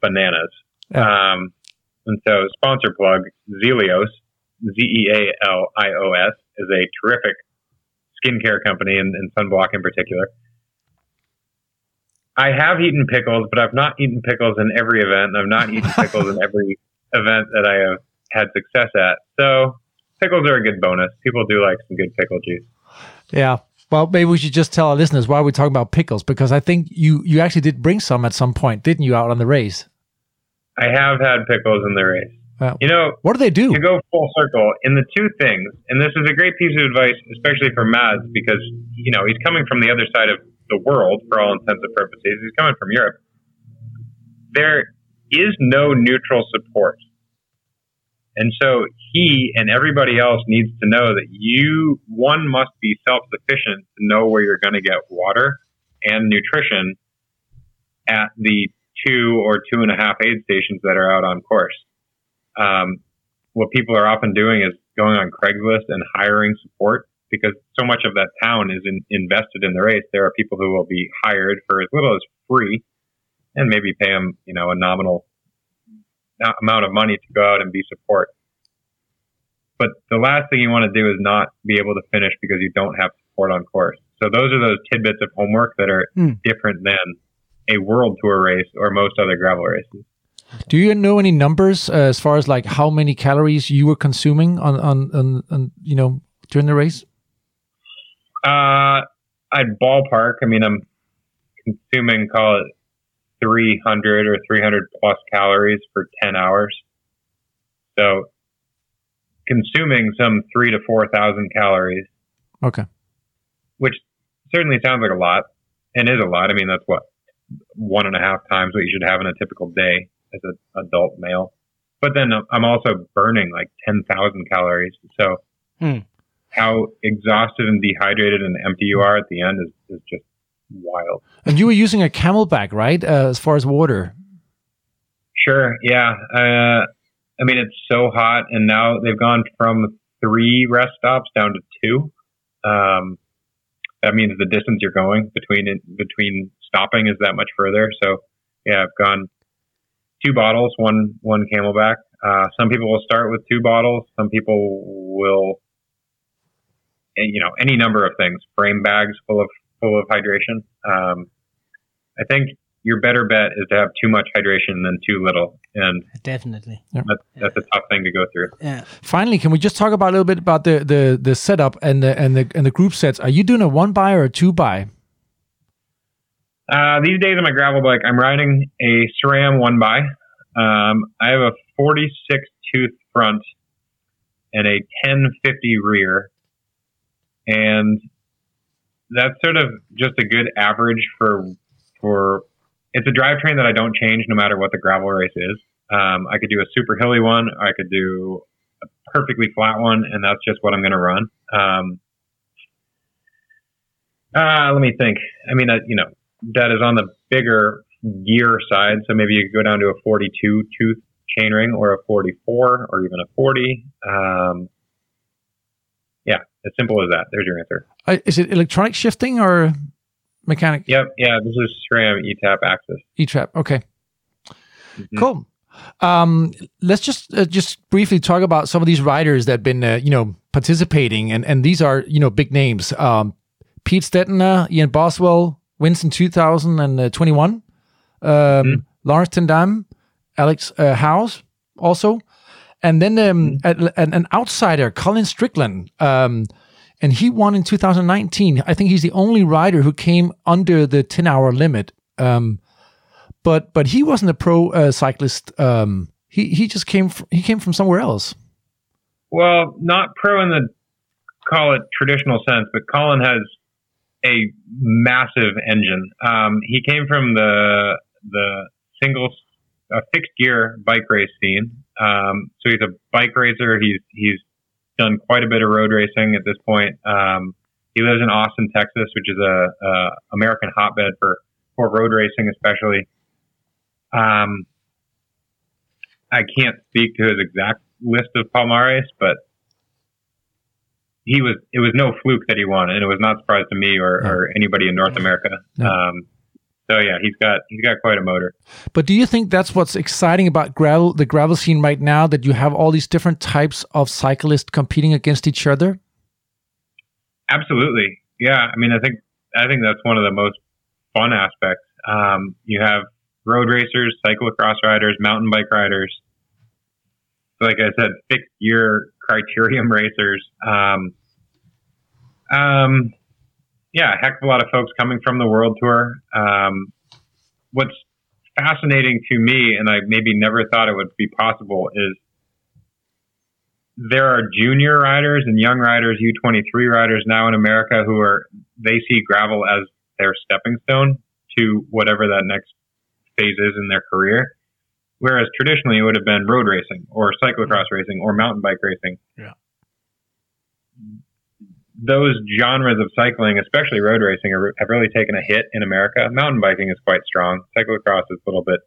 bananas. Yeah. Um, and so, sponsor plug Zealios, Z E A L I O S, is a terrific skincare company and, and sunblock in particular. I have eaten pickles, but I've not eaten pickles in every event. I've not eaten pickles in every event that I have had success at. So pickles are a good bonus. People do like some good pickle juice.
Yeah. Well, maybe we should just tell our listeners why we're talking about pickles because I think you you actually did bring some at some point, didn't you, out on the race?
I have had pickles in the race. Well, you know,
what do they do?
To go full circle in the two things, and this is a great piece of advice, especially for Mads, because you know he's coming from the other side of the world for all intents and purposes. He's coming from Europe. There is no neutral support, and so he and everybody else needs to know that you one must be self sufficient to know where you're going to get water and nutrition at the two or two and a half aid stations that are out on course. Um, what people are often doing is going on Craigslist and hiring support because so much of that town is in, invested in the race. There are people who will be hired for as little as free and maybe pay them, you know, a nominal amount of money to go out and be support. But the last thing you want to do is not be able to finish because you don't have support on course. So those are those tidbits of homework that are mm. different than a world tour race or most other gravel races.
Do you know any numbers uh, as far as like how many calories you were consuming on, on, on, on you know during the race?
Uh, I'd ballpark. I mean, I'm consuming call it 300 or 300 plus calories for 10 hours. So consuming some three to 4,000 calories.
Okay.
Which certainly sounds like a lot and is a lot. I mean, that's what one and a half times what you should have in a typical day as an adult male. But then I'm also burning like 10,000 calories. So hmm. how exhausted and dehydrated and empty you are at the end is, is just wild.
And you were using a CamelBak, right? Uh, as far as water.
Sure. Yeah. Uh, I mean, it's so hot and now they've gone from three rest stops down to two. Um, that means the distance you're going between between stopping is that much further. So yeah, I've gone two bottles, one one CamelBak. Uh, some people will start with two bottles. Some people will, eh, you know, any number of things. Frame bags full of full of hydration. Um, I think your better bet is to have too much hydration than too little, and
definitely
that's, that's a tough thing to go through.
Yeah.
Finally, can we just talk about a little bit about the the the setup and the and the and the group sets? Are you doing a one by or a two by?
Uh, these days on my gravel bike, I'm riding a SRAM one by. Um, I have a 46 tooth front and a 1050 rear. And that's sort of just a good average for for it's a drivetrain that I don't change no matter what the gravel race is. Um, I could do a super hilly one, I could do a perfectly flat one, and that's just what I'm going to run. Um, uh, let me think. I mean, uh, you know, that is on the bigger gear side, so maybe you could go down to a 42 tooth chainring or a 44 or even a 40. Um, yeah, as simple as that. There's your answer.
Uh, is it electronic shifting or mechanic?
Yep. Yeah, this is SRAM ETAP AXS.
ETAP. Okay. Mm-hmm. Cool. Um, let's just uh, just briefly talk about some of these riders that have been uh, you know participating, and and these are you know big names. Um, Pete Stetina, Ian Boswell, Winston 2021, um, ten Dam, Alex uh, Howes also, and then um, mm-hmm. an, an, outsider, Colin Strickland. Um, and he won in 2019. I think he's the only rider who came under the 10 hour limit. Um, but but he wasn't a pro uh, cyclist. Um, he he just came from, he came from somewhere else.
Well, not pro in the call it traditional sense, but Colin has a massive engine. Um, he came from the the single uh, fixed gear bike race scene. Um, so he's a bike racer. He's he's done quite a bit of road racing at this point. Um, he lives in Austin, Texas, which is a, a American hotbed for for road racing, especially. Um, I can't speak to his exact list of Palmares, but he was it was no fluke that he won, and it was not a surprise to me or, no. or anybody in North America. No. Um, so yeah, he's got he's got quite a motor.
But do you think that's what's exciting about gravel the gravel scene right now? That you have all these different types of cyclists competing against each other.
Absolutely, yeah. I mean, I think I think that's one of the most fun aspects. Um, you have road racers, cyclocross riders, mountain bike riders. Like I said, fixed gear criterium racers. Um, um, yeah, a heck of a lot of folks coming from the world tour. Um, what's fascinating to me, and I maybe never thought it would be possible, is there are junior riders and young riders, U23 riders now in America who are, they see gravel as their stepping stone to whatever that next phase is in their career. Whereas traditionally it would have been road racing or cyclocross racing or mountain bike racing.
Yeah
those genres of cycling, especially road racing, are, have really taken a hit in America. Mountain biking is quite strong. Cyclocross is a little bit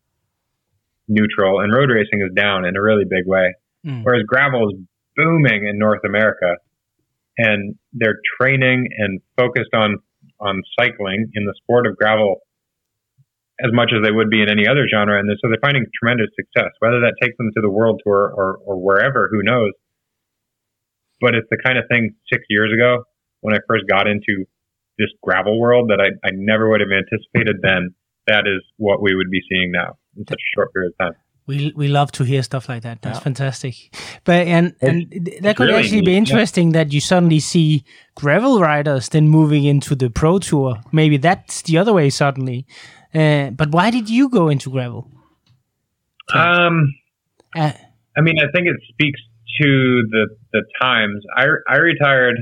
neutral, and road racing is down in a really big way. Mm. Whereas gravel is booming in North America, and they're training and focused on on cycling in the sport of gravel as much as they would be in any other genre, and so they're finding tremendous success. Whether that takes them to the world tour or, or wherever, who knows? But it's the kind of thing six years ago when I first got into this gravel world that I, I never would have anticipated then. That is what we would be seeing now in such a short period of time.
We we love to hear stuff like that. That's yeah. fantastic. But and and that could really actually be interesting yeah. that you suddenly see gravel riders then moving into the pro tour. Maybe that's the other way suddenly. Uh, but why did you go into gravel?
Um, uh, I mean, I think it speaks to the the times, I I retired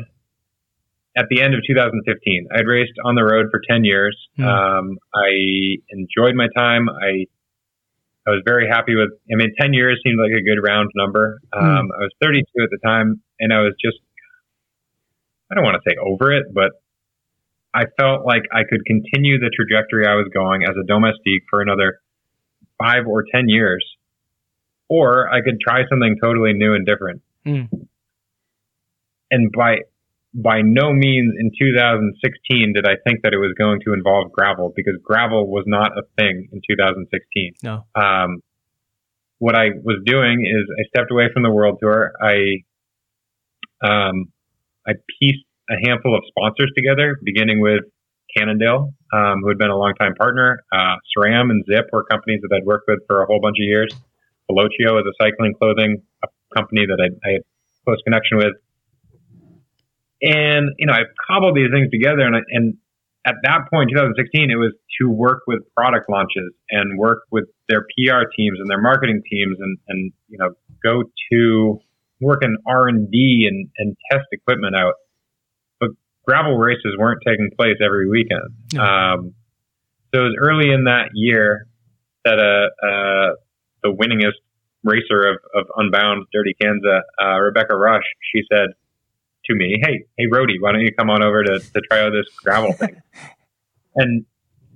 at the end of 2015. I'd raced on the road for 10 years. Mm. Um, I enjoyed my time. I I was very happy with. I mean, 10 years seemed like a good round number. Hmm. Um, mm. I was 32 at the time, and I was just I don't want to say over it, but I felt like I could continue the trajectory I was going as a domestique for another five or 10 years or I could try something totally new and different. Mm. And by by no means in 2016 did I think that it was going to involve gravel because gravel was not a thing in 2016.
No.
Um, what I was doing is I stepped away from the world tour. I um, I pieced a handful of sponsors together, beginning with Cannondale, um, who had been a longtime partner. Uh, SRAM and Zipp were companies that I'd worked with for a whole bunch of years. Velocio is a cycling clothing company that I, I had close connection with. And, you know, I cobbled these things together and, I, and at that point, 2016, it was to work with product launches and work with their PR teams and their marketing teams and, and you know, go to working R and D and and test equipment out. But gravel races weren't taking place every weekend. Um, so it was early in that year that uh, uh, the winningest racer of, of Unbound, Dirty Kanza, uh, Rebecca Rusch, she said to me, "Hey, hey, Rody, why don't you come on over to, to try out this gravel thing?" and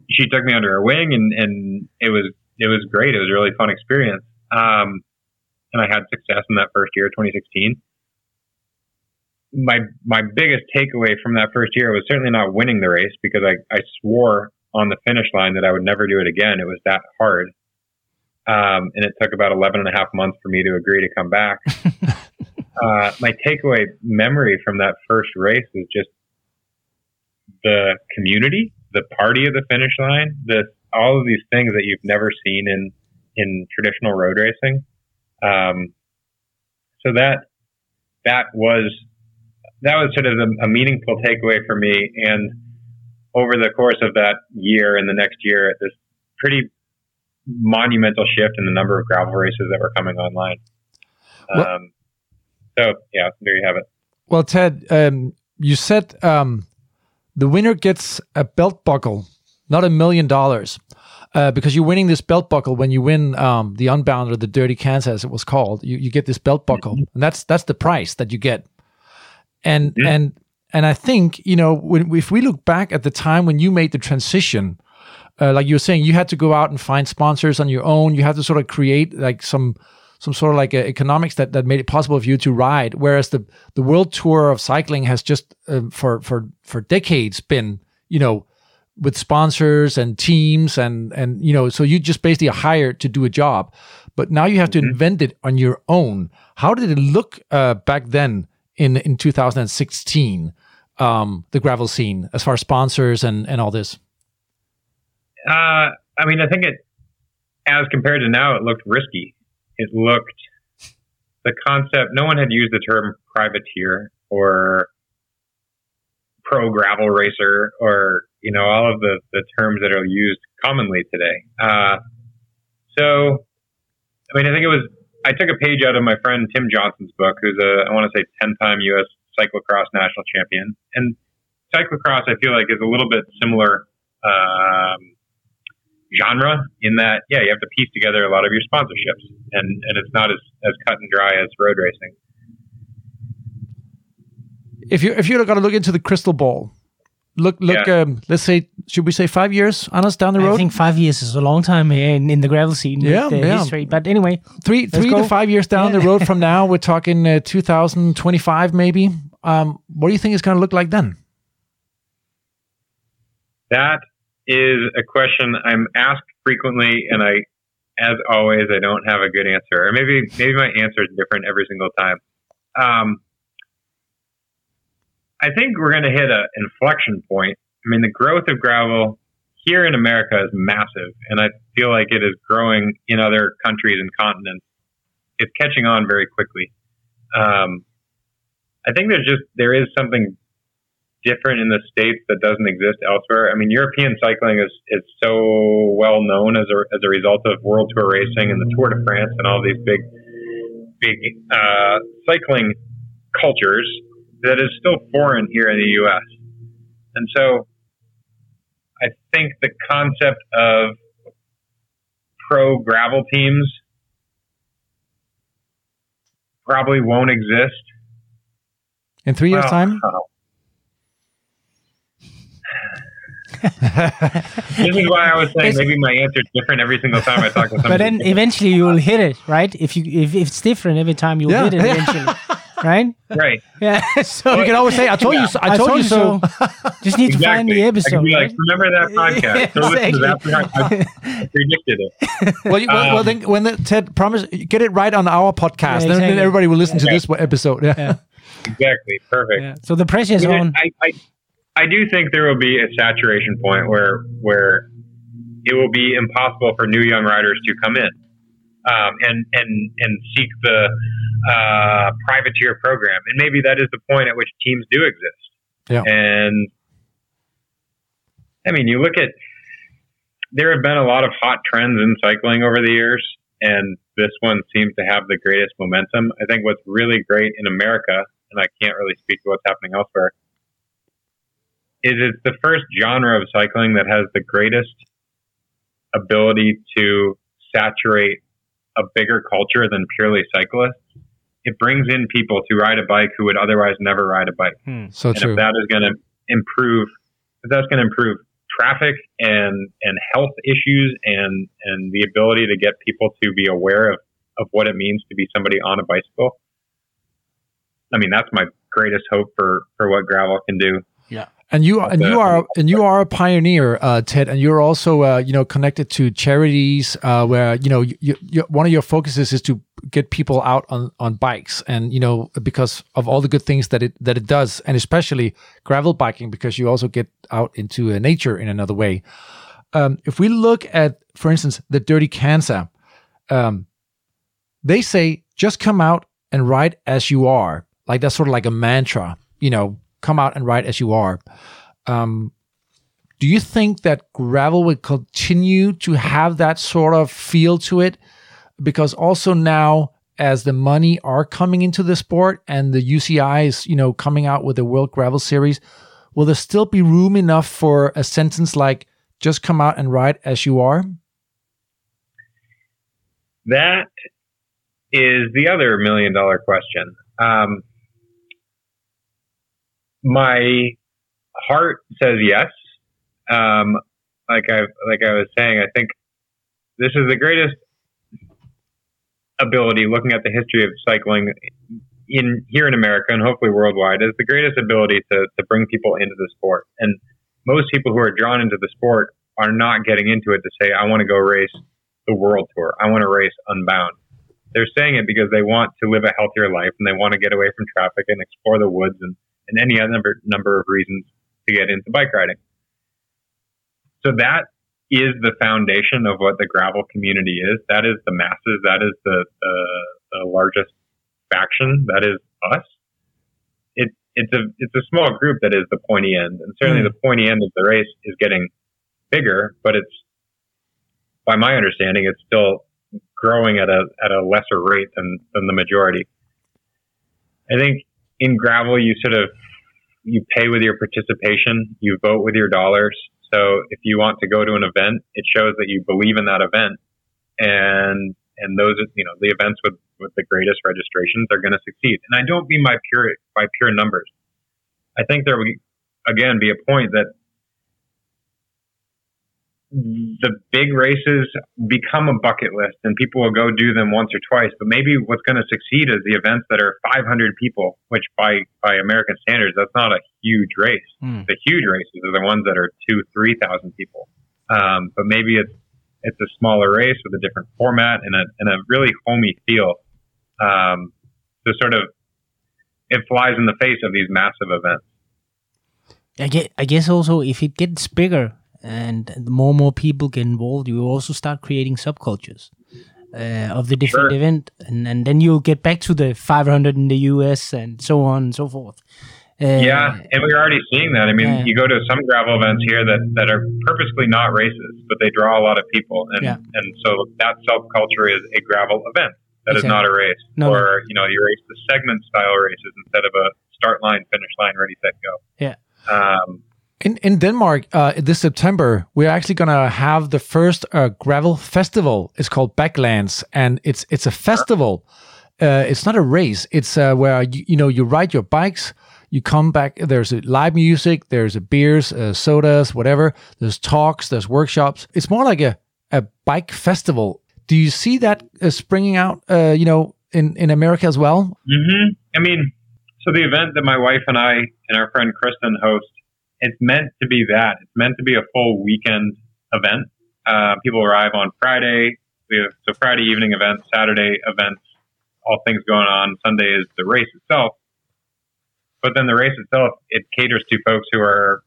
she took me under her wing, and, and it was it was great. It was a really fun experience, um, and I had success in that first year, 2016. My my biggest takeaway from that first year was certainly not winning the race because I, I swore on the finish line that I would never do it again. It was that hard. Um, and it took about 11 and a half months for me to agree to come back. uh, my takeaway memory from that first race is just the community, the party of the finish line, the all of these things that you've never seen in in traditional road racing. Um, so that that was that was sort of a, a meaningful takeaway for me. And over the course of that year and the next year, this pretty monumental shift in the number of gravel races that were coming online. Um, so yeah, there you have it.
Well, Ted, um, you said um, the winner gets a belt buckle, not a million dollars, uh, because you're winning this belt buckle when you win um, the Unbound or the Dirty Kanza, as it was called. You, you get this belt buckle, mm-hmm. and that's that's the price that you get. And mm-hmm. and and I think you know when, if we look back at the time when you made the transition uh, like you were saying, you had to go out and find sponsors on your own. You had to sort of create like some some sort of like economics that, that made it possible for you to ride. Whereas the the world tour of cycling has just uh, for for for decades been you know with sponsors and teams and and you know so you just basically hired to do a job, but now you have to mm-hmm. invent it on your own. How did it look uh, back then in in 2016? Um, the gravel scene as far as sponsors and and all this.
Uh, I mean, I think it, as compared to now, it looked risky. It looked the concept. No one had used the term privateer or pro gravel racer or you know all of the the terms that are used commonly today. Uh, so, I mean, I think it was. I took a page out of my friend Tim Johnson's book, who's a I want to say ten time U.S. cyclocross national champion, and cyclocross I feel like is a little bit similar. Um, genre in that, yeah, you have to piece together a lot of your sponsorships, and and it's not as as cut and dry as road racing.
If you if you're going to look into the crystal ball, look look. Yeah. Um, let's say, should we say five years, Anas, down the road? I
think five years is a long time in, in the gravel scene. Yeah, yeah. History. But anyway,
three three go. to five years down yeah. the road from now, we're talking uh, 2025 maybe. Um, what do you think it's going to look like then?
That is a question I'm asked frequently, and I, as always, I don't have a good answer. Or maybe maybe my answer is different every single time. Um, I think we're going to hit an inflection point. I mean, the growth of gravel here in America is massive, and I feel like it is growing in other countries and continents. It's catching on very quickly. Um, I think there's just there is something different in the states that doesn't exist elsewhere. I mean, European cycling is is so well known as a as a result of World Tour racing and the Tour de France and all these big big uh, cycling cultures that is still foreign here in the U.S. And so, I think the concept of pro gravel teams probably won't exist
in three years' well, time. Uh,
this is why I was saying maybe my answer is different every single time I talk to somebody.
But then eventually you will hit it, right? If you if, if it's different every time, you'll yeah. hit it eventually. right?
Right.
Yeah. So
you can always say, "I told yeah. you, so, I, I told, told, you so."
Just need exactly. to find the episode. I can
be like, "Remember that podcast?" So exactly. I predicted it.
Well, you, well, um, well, then when the, Ted promise, get it right on our podcast, yeah, exactly. then, then, everybody will listen to this episode. Yeah.
Exactly. Perfect.
So the pressure is on.
I, I, I do think there will be a saturation point where where it will be impossible for new young riders to come in um, and and and seek the uh, privateer program, and maybe that is the point at which teams do exist.
Yeah.
And I mean, you look at there have been a lot of hot trends in cycling over the years, and this one seems to have the greatest momentum. I think what's really great in America, and I can't really speak to what's happening elsewhere, is it's the first genre of cycling that has the greatest ability to saturate a bigger culture than purely cyclists. It brings in people to ride a bike who would otherwise never ride a bike.
Hmm. So
and
true.
if that is going to improve, if that's going to improve traffic and and health issues and and the ability to get people to be aware of of what it means to be somebody on a bicycle. I mean, that's my greatest hope for for what gravel can do.
Yeah.
And you and you are and you are a pioneer, uh, Ted, and you're also uh, you know connected to charities uh, where you know you, you, one of your focuses is to get people out on, on bikes, and you know because of all the good things that it that it does, and especially gravel biking because you also get out into uh, nature in another way. Um, if we look at, for instance, the Dirty Kanza, um, they say just come out and ride as you are, like that's sort of like a mantra, you know come out and ride as you are. Um, do you think that gravel will continue to have that sort of feel to it? Because also now, as the money are coming into the sport and the UCI is, you know, coming out with the World Gravel Series, will there still be room enough for a sentence like "just come out and ride as you are"?
That is the other million dollar question. Um, my heart says yes. Um, like I like I was saying, I think this is the greatest ability. Looking at the history of cycling in here in America and hopefully worldwide, is the greatest ability to to bring people into the sport. And most people who are drawn into the sport are not getting into it to say, "I want to go race the world tour. I want to race Unbound." They're saying it because they want to live a healthier life and they want to get away from traffic and explore the woods and and any other number, of reasons to get into bike riding. So that is the foundation of what the gravel community is. That is the masses. That is the, the, the largest faction. That is us. It, it's a it's a small group that is the pointy end, and certainly mm. the pointy end of the race is getting bigger. But it's, by my understanding, it's still growing at a at a lesser rate than than the majority. I think in gravel, you sort of you pay with your participation, you vote with your dollars. So if you want to go to an event, it shows that you believe in that event, and and those you know the events with with the greatest registrations are going to succeed. And I don't mean by pure by pure numbers. I think there will again be a point that the big races become a bucket list and people will go do them once or twice. But maybe what's going to succeed is the events that are 500 people, which by, by American standards, that's not a huge race. Mm. The huge races are the ones that are two, 3,000 people. Um, but maybe it's, it's a smaller race with a different format and a, and a really homey feel. Um, so sort of, it flies in the face of these massive events.
I guess, I guess also if it gets bigger, and the more and more people get involved, you also start creating subcultures uh, of the different sure. event, and, and then you'll get back to the 500 in the US and so on and so forth.
Uh, yeah, and we're already seeing that. I mean, yeah. you go to some gravel events here that, that are purposely not races, but they draw a lot of people, and yeah. and so that subculture is a gravel event. That exactly. is not a race, no, or no. you know, you race the segment style races instead of a start line, finish line, ready, set, go.
Yeah.
Um,
in in Denmark, uh, this September, we're actually gonna have the first uh, gravel festival. It's called Backlands, and it's it's a festival. Uh, it's not a race. It's uh, where you, you know you ride your bikes. You come back. There's live music. There's beers, uh, sodas, whatever. There's talks. There's workshops. It's more like a a bike festival. Do you see that uh, springing out? you know, in in America as well.
Mm-hmm. I mean, so the event that my wife and I and our friend Kristen host it's meant to be that. It's meant to be a full weekend event. Uh, people arrive on Friday. We have so Friday evening events, Saturday events, all things going on. Sunday is the race itself. But then the race itself, it caters to folks who are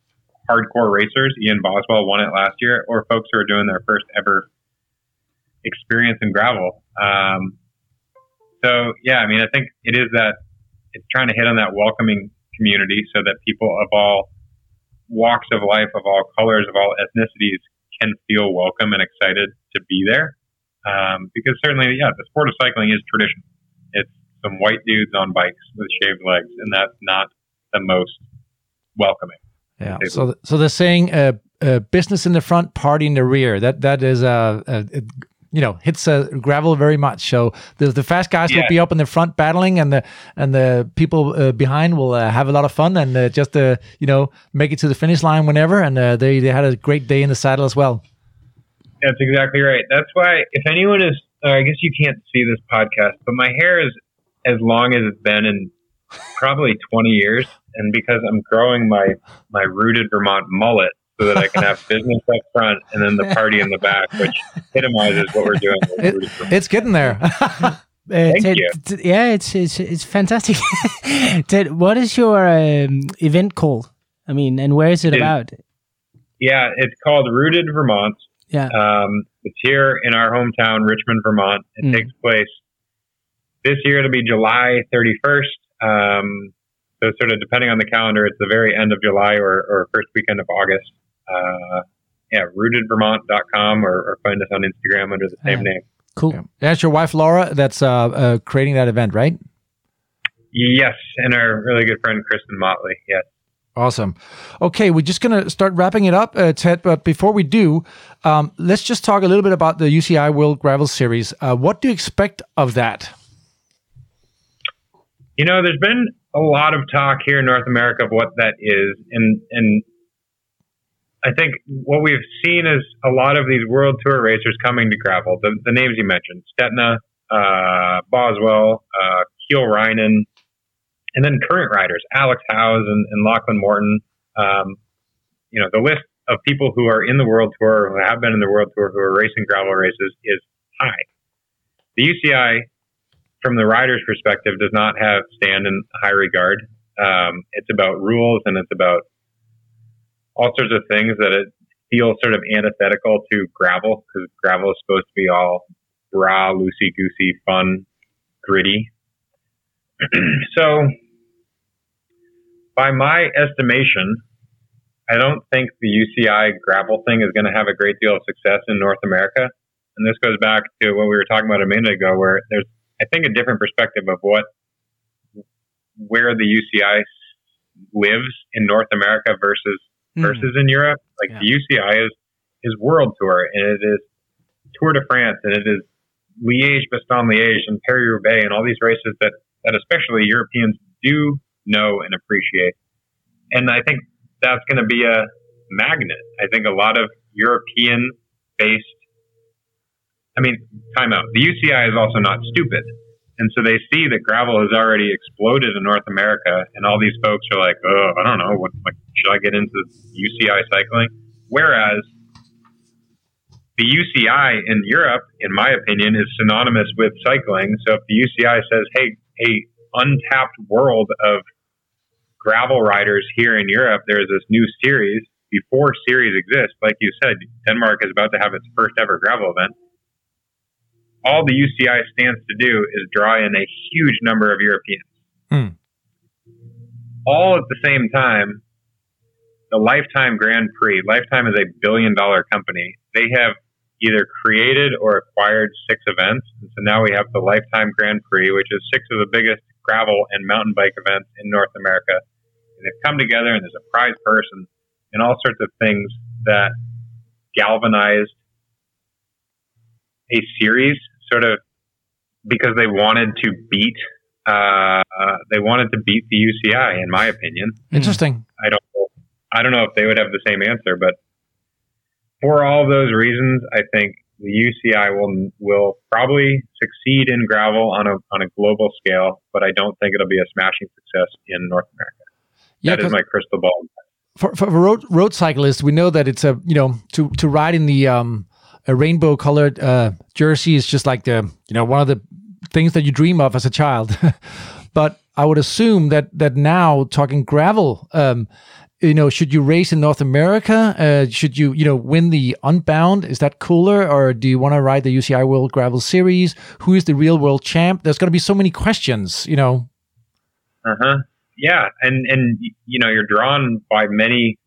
hardcore racers. Ian Boswell won it last year, or folks who are doing their first ever experience in gravel. Um, so yeah, I mean, I think it is that it's trying to hit on that welcoming community so that people of all walks of life, of all colors, of all ethnicities, can feel welcome and excited to be there. Um, because certainly, yeah, the sport of cycling is traditional. It's some white dudes on bikes with shaved legs, and that's not the most welcoming.
Yeah. So, so they're saying uh, uh, business in the front, party in the rear. That that is uh, uh you know hits uh, gravel very much. So the the fast guys yeah. will be up in the front battling, and the and the people uh, behind will uh, have a lot of fun and uh, just uh, you know make it to the finish line whenever. And uh, they they had a great day in the saddle as well.
That's exactly right. That's why if anyone is, I guess you can't see this podcast, but my hair is as long as it's been in probably 20 years, and because I'm growing my my rooted Vermont mullet so that I can have business up front and then the party in the back, which epitomizes what we're doing.
It, it's getting there.
uh, Thank
Ted,
you.
Yeah, it's it's it's fantastic. Ted, what is your um, event called? I mean, and where is it, it about?
Yeah, it's called Rooted Vermont.
Yeah.
Um, it's here in our hometown, Richmond, Vermont. It mm. takes place this year. It'll be July 31st. Um, so, sort of depending on the calendar, it's the very end of July or, or first weekend of August uh, yeah, rootedvermont.com or, or find us on Instagram under the same yeah. name.
Cool.
Yeah. That's your wife, Laura, that's uh, uh, creating that event, right?
Yes. And our really good friend, Kristen Motley. Yes.
Awesome. Okay, we're just going to start wrapping it up, uh, Ted. But before we do, um, let's just talk a little bit about the UCI World Gravel Series. Uh, what do you expect of that?
You know, there's been a lot of talk here in North America of what that is, and and I think what we've seen is a lot of these world tour racers coming to gravel. The, the names you mentioned, Stetina, uh, Boswell, uh, Kiel Reijnen, and then current riders, Alex Howes and, and Lachlan Morton. Um, you know, the list of people who are in the world tour, who have been in the world tour, who are racing gravel races is high. The UCI, from the rider's perspective, does not have stand in high regard. Um, it's about rules and it's about all sorts of things that it feels sort of antithetical to gravel because gravel is supposed to be all raw, loosey goosey, fun, gritty. so, by my estimation, I don't think the UCI gravel thing is going to have a great deal of success in North America. And this goes back to what we were talking about a minute ago, where there's, I think, a different perspective of what, where the UCI lives in North America versus mm. versus in Europe. Like yeah. the UCI is is World Tour and it is Tour de France and it is Liège, Bastogne Liège, and Paris Roubaix, and all these races that that especially Europeans do know and appreciate. And I think that's going to be a magnet. I think a lot of European based. I mean, time out. The UCI is also not stupid. And so they see that gravel has already exploded in North America, and all these folks are like, "Oh, I don't know, what like, should I get into UCI cycling?" Whereas the UCI in Europe, in my opinion, is synonymous with cycling. So if the UCI says, "Hey, a untapped world of gravel riders here in Europe, there's this new series." Before series exists, like you said, Denmark is about to have its first ever gravel event all the UCI stands to do is draw in a huge number of Europeans. Hmm. All at the same time, the Lifetime Grand Prix, Lifetime is a billion dollar company. They have either created or acquired six events. And so now we have the Lifetime Grand Prix, which is six of the biggest gravel and mountain bike events in North America. And they've come together and there's a prize person and all sorts of things that galvanized a series sort of because they wanted to beat uh, they wanted to beat the UCI, in my opinion.
Interesting.
I don't I don't know if they would have the same answer, but for all those reasons, I think the UCI will will probably succeed in gravel on a on a global scale, but I don't think it'll be a smashing success in North America. Yeah, that is my crystal ball.
For, for road road cyclists, we know that it's a you know to to ride in the um, a rainbow colored uh, jersey is just like the you know one of the things that you dream of as a child. but I would assume that that now talking gravel, um, you know, should you race in North America? Uh, should you you know win the Unbound? Is that cooler, or do you want to ride the UCI World Gravel Series? Who is the real world champ? There's going to be so many questions, you know.
Uh huh. Yeah, and and you know you're drawn by many.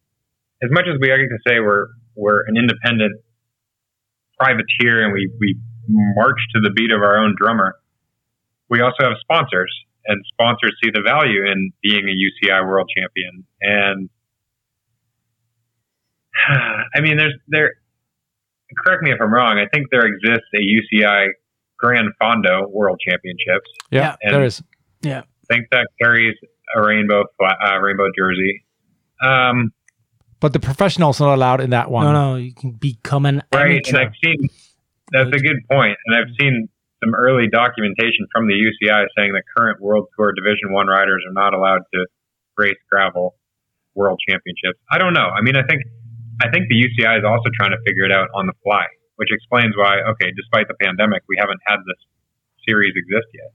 As much as we like to say we're we're an independent privateer and we, we march to the beat of our own drummer. We also have sponsors, and sponsors see the value in being a UCI world champion. And I mean, there's there. Correct me if I'm wrong. I think there exists a UCI Gran Fondo World Championships.
Yeah,
Yeah.
there is.
Yeah.
I think that carries a rainbow uh, rainbow jersey. Um,
But the professionals not allowed in that one.
No, no, you can become an
right,
amateur.
and I've seen that's a good point, and I've seen some early documentation from the UCI saying that current World Tour Division One riders are not allowed to race gravel World Championships. I don't know. I mean, I think I think the UCI is also trying to figure it out on the fly, which explains why. Okay, despite the pandemic, we haven't had this series exist yet.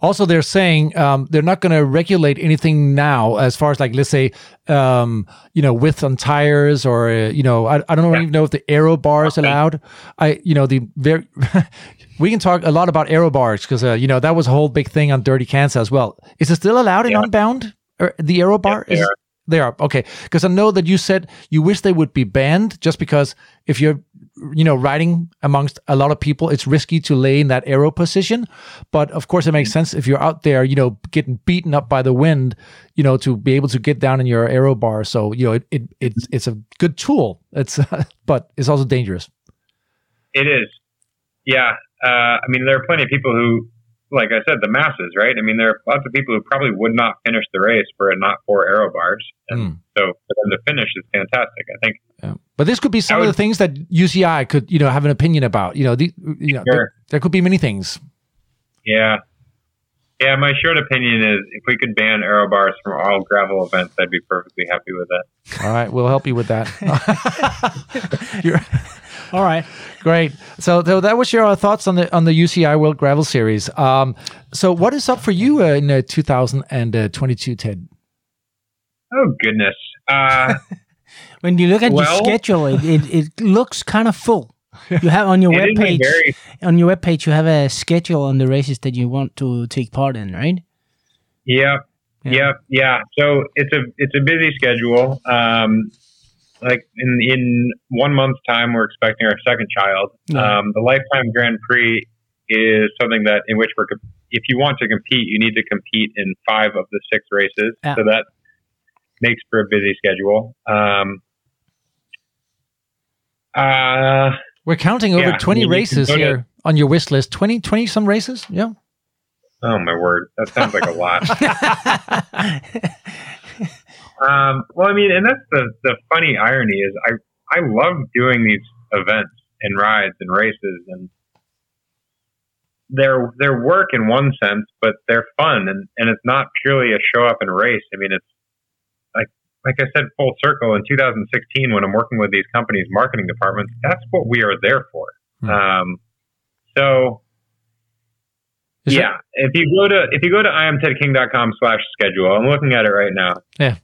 Also, they're saying um, they're not going to regulate anything now, as far as like let's say, um, you know, width on tires, or uh, you know, I, I don't
Yeah.
even know if the aero bar is allowed. I, you know, the very. we can talk a lot about aero bars because uh, you know that was a whole big thing on Dirty Kanza as well. Is it still allowed in
Yeah.
Unbound? Or the aero bar
are.
They are okay because I know that you said you wish they would be banned just because if you're you know riding amongst a lot of people it's risky to lay in that aero position but of course it makes sense if you're out there you know getting beaten up by the wind you know to be able to get down in your aero bar so you know it, it it's it's a good tool it's but it's also dangerous
It is. Yeah. Uh, I mean, there are plenty of people who, like I said, the masses, right? I mean, there are lots of people who probably would not finish the race for a not four aero bars. And
Mm.
so for them to finish is fantastic. I think
Yeah. But this could be some
I
of the things that UCI could, you know, have an opinion about. You know, the, you know, there, there could be many things.
Yeah. Yeah, my short opinion is if we could ban aero bars from all gravel events, I'd be perfectly happy with it.
All right, we'll help you with that. You're,
All right.
great. So, so that was your thoughts on the on the UCI World Gravel Series. Um, so, what is up for you uh, in uh, 2022, Ted?
Oh, goodness. Uh,
When you look at your schedule, it, it, it looks kind of full. You have on your
it is a
webpage
very,
on your webpage you have a schedule on the races that you want to take part in, right?
yeah,
Yeah.
yeah, yeah. So it's a it's a busy schedule. Um, like in in one month's time, we're expecting our second child.
Yeah.
Um, the Lifetime Grand Prix is something that in which we're if you want to compete, you need to compete in five of the six races.
Yeah.
So that makes for a busy schedule. Um, uh,
We're counting over
Yeah,
20
I mean,
races
go to-
here on your wish list. 20, 20 some races? Yeah.
oh my word, that sounds like a lot. Um, well, I mean, and that's the the funny irony is I I love doing these events and rides and races and they're they're work in one sense, but they're fun and and it's not purely a show up and race. I mean, it's like I said, full circle in 2016 when I'm working with these companies' marketing departments. That's what we are there for.
Hmm.
Um, so
Is
yeah, if you go to if you go to imtedking.com slash schedule, I'm looking at it right now.
Yeah.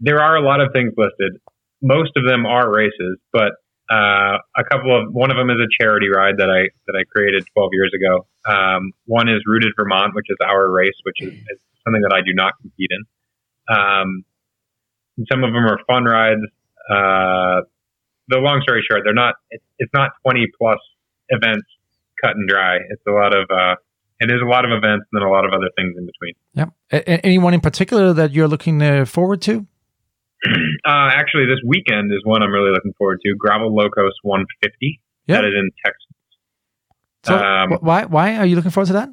There are a lot of things listed. Most of them are races, but uh, a couple of one of them is a charity ride that I that I created 12 years ago. Um, one is Rooted Vermont, which is our race, which is, is something that I do not compete in. Um, some of them are fun rides. Uh, the long story short, they're not. It's, it's not 20 plus events cut and dry. It's a lot of uh, and there's a lot of events and then a lot of other things in between.
Yeah. A- anyone in particular that you're looking uh, forward to?
Uh, actually, this weekend is one I'm really looking forward to. Gravel Locos 150.
Yeah.
That is in Texas.
So
Um,
wh- why why are you looking forward to that?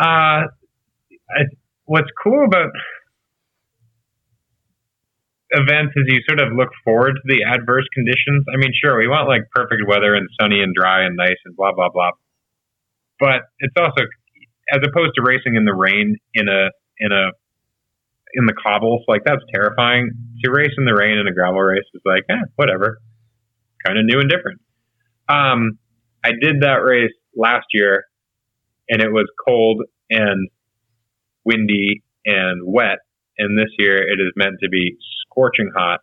Uh, I, what's cool about events as you sort of look forward to the adverse conditions. I mean, sure, we want like perfect weather and sunny and dry and nice and blah blah blah. But it's also as opposed to racing in the rain in a in a in the cobbles, like that's terrifying. To race in the rain in a gravel race is like, eh, whatever. Kind of new and different. Um, I did that race last year and it was cold and windy and wet. And this year it is meant to be scorching hot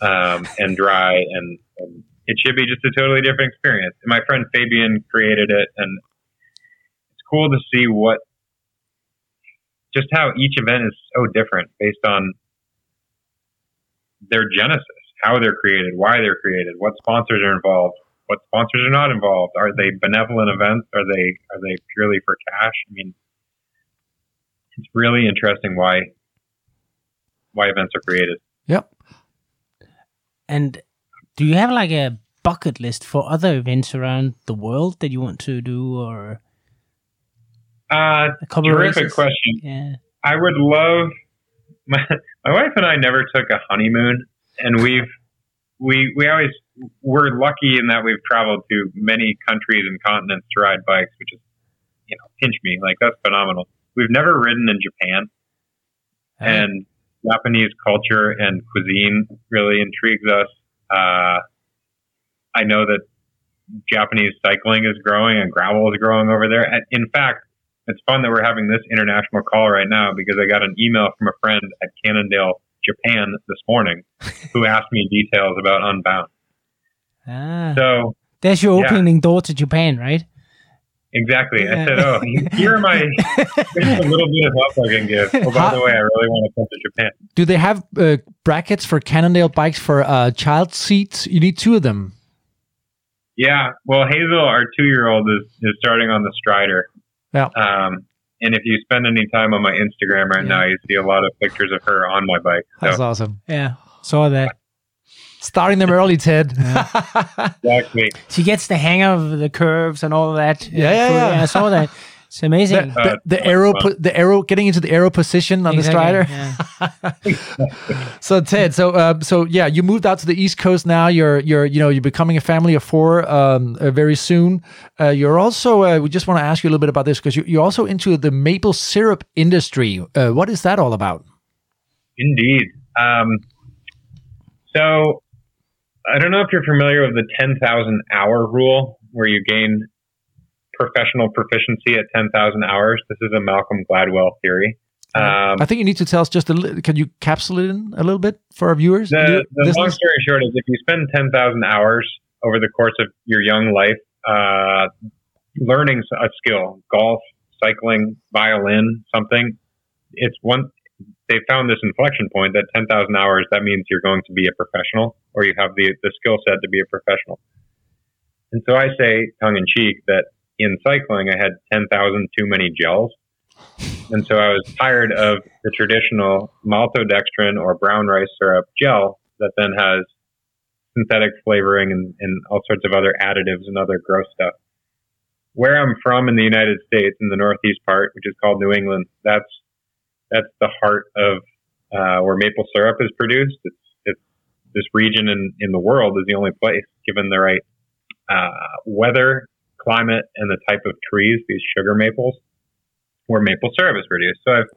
um, and dry, and, and it should be just a totally different experience. My friend Fabian created it, and it's cool to see what just how each event is so different based on their genesis, how they're created, why they're created, what sponsors are involved. what sponsors are not involved? Are they benevolent events? Are they are they purely for cash? I mean, it's really interesting why why events are created.
Yep.
And do you have like a bucket list for other events around the world that you want to do, or
Uh,
a couple
terrific
of races?
question.
Yeah.
I would love my my wife and I never took a honeymoon, and we've we we always we're lucky in that we've traveled to many countries and continents to ride bikes, which is you know pinch me like that's phenomenal. We've never ridden in Japan, and Japanese culture and cuisine really intrigues us. Uh, I know that Japanese cycling is growing and gravel is growing over there. And In fact, it's fun that we're having this international call right now because I got an email from a friend at Cannondale, Japan this morning who asked me details about Unbound.
Ah,
So,
there's your
yeah.
opening door to Japan, right?
Exactly. I said, Oh, here are my here's a little bit of help I can give. Oh, by the way, I really want to come to Japan.
Do they have uh, brackets for Cannondale bikes for uh, child seats? You need two of them.
Yeah. Well, Hazel, our two year old, is, is starting on the Strider.
Yeah.
Um, and if you spend any time on my Instagram right
Yeah.
now, you see a lot of pictures of her on my bike. So,
That's awesome.
Yeah, saw that.
Starting them early, Ted.
exactly.
She gets the hang of the curves and all of that.
Yeah, yeah,
Cool.
yeah.
I saw that. It's amazing.
the, the,
Uh,
the
aero,
po- the aero, getting into the aero position on the strider.
yeah.
So Ted, so uh, so yeah, you moved out to the East Coast now. You're you're you know you're becoming a family of four um, uh, very soon. Uh, you're also uh, we just want to ask you a little bit about this because you, you're also into the maple syrup industry. Uh, what is that all about?
Indeed. Um, so I don't know if you're familiar with the 10,000 hour rule where you gain professional proficiency at 10,000 hours. This is a Malcolm Gladwell theory. Um,
I think you need to tell us just a little. Can you capsule it in a little bit for our viewers?
the, the long story short is if you spend 10,000 hours over the course of your young life uh, learning a skill, golf, cycling, violin, something, it's one, they found this inflection point that 10,000 hours, that means you're going to be a professional or you have the, the skill set to be a professional. And so I say, tongue in cheek, that in cycling, I had 10,000 too many gels. And so I was tired of the traditional maltodextrin or brown rice syrup gel that then has synthetic flavoring and, and all sorts of other additives and other gross stuff. Where I'm from in the United States, in the northeast part, which is called New England, that's that's the heart of uh, where maple syrup is produced. It's, it's this region in, in the world is the only place, given the right uh, weather, climate, and the type of trees, these sugar maples, where maple syrup is produced. So I've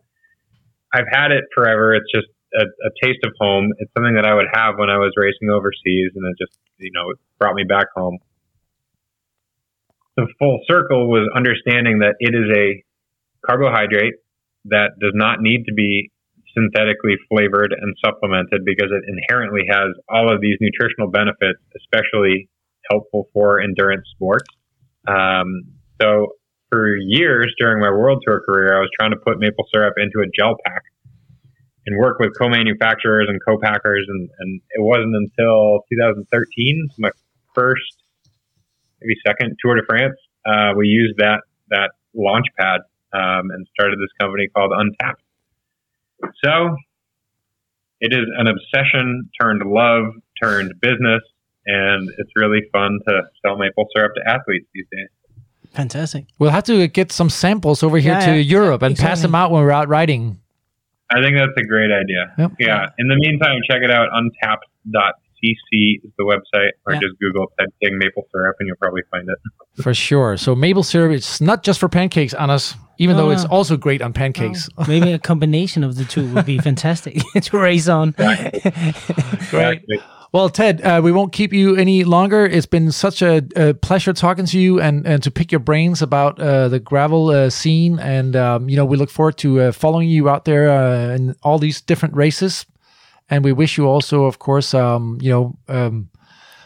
I've had it forever. It's just a, a taste of home. It's something that I would have when I was racing overseas, and it just you know brought me back home. The full circle was understanding that it is a carbohydrate that does not need to be synthetically flavored and supplemented because it inherently has all of these nutritional benefits, especially helpful for endurance sports. Um, so for years during my world tour career, I was trying to put maple syrup into a gel pack and work with co-manufacturers and co-packers. And, and it wasn't until 2013, my first, maybe second Tour de France, uh, we used that, that launch pad um, and started this company called Untapped. So it is an obsession turned love turned business, and it's really fun to sell maple syrup to athletes these days.
Fantastic.
We'll have to get some samples over here
Yeah,
to
yeah,
Europe and pass them out when we're out riding.
I think that's a great idea.
Yep.
Yeah. In the meantime, check it out. Untapped.cc is the website, or
Yeah.
just Google typing maple syrup, and you'll probably find it.
For sure. So maple syrup, it's not just for pancakes, Anders, even
No,
though it's also great on pancakes.
Maybe a combination of the two would be fantastic to race on.
Exactly.
Well, Ted, uh, we won't keep you any longer. It's been such a, a pleasure talking to you and, and to pick your brains about uh, the gravel uh, scene. And, um, you know, we look forward to uh, following you out there uh, in all these different races. And we wish you also, of course, um, you know, um,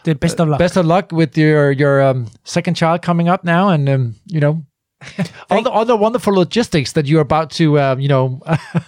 the best of luck.
best of luck with your your um, second child coming up now. And, um, you know, all the all the wonderful logistics that you're about to, um, you know,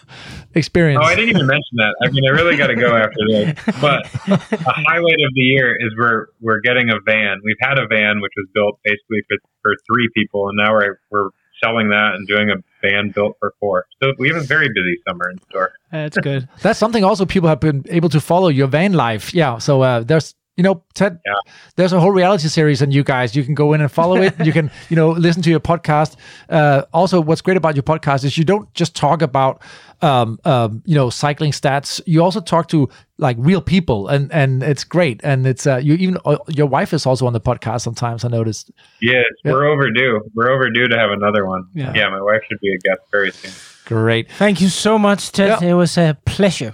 experience.
Oh, I didn't even mention that. I mean, I really got to go after this. But a highlight of the year is we're we're getting a van. We've had a van which was built basically for, for three people, and now we're we're selling that and doing a van built for four. So we have a very busy summer in store.
That's good.
That's something also people have been able to follow your van life. Yeah. So uh, there's you know, Ted,
Yeah.
there's a whole reality series on you guys. You can go in and follow it. you can, you know, listen to your podcast. Uh, also, what's great about your podcast is you don't just talk about, um, um, you know, cycling stats. You also talk to like real people, and and it's great. And it's uh, you even uh, your wife is also on the podcast sometimes. I noticed.
Yes,
Yeah.
we're overdue. We're overdue to have another one.
Yeah.
Yeah, my wife should be a guest very soon.
Great.
Thank you so much, Ted.
Yeah.
It was a pleasure.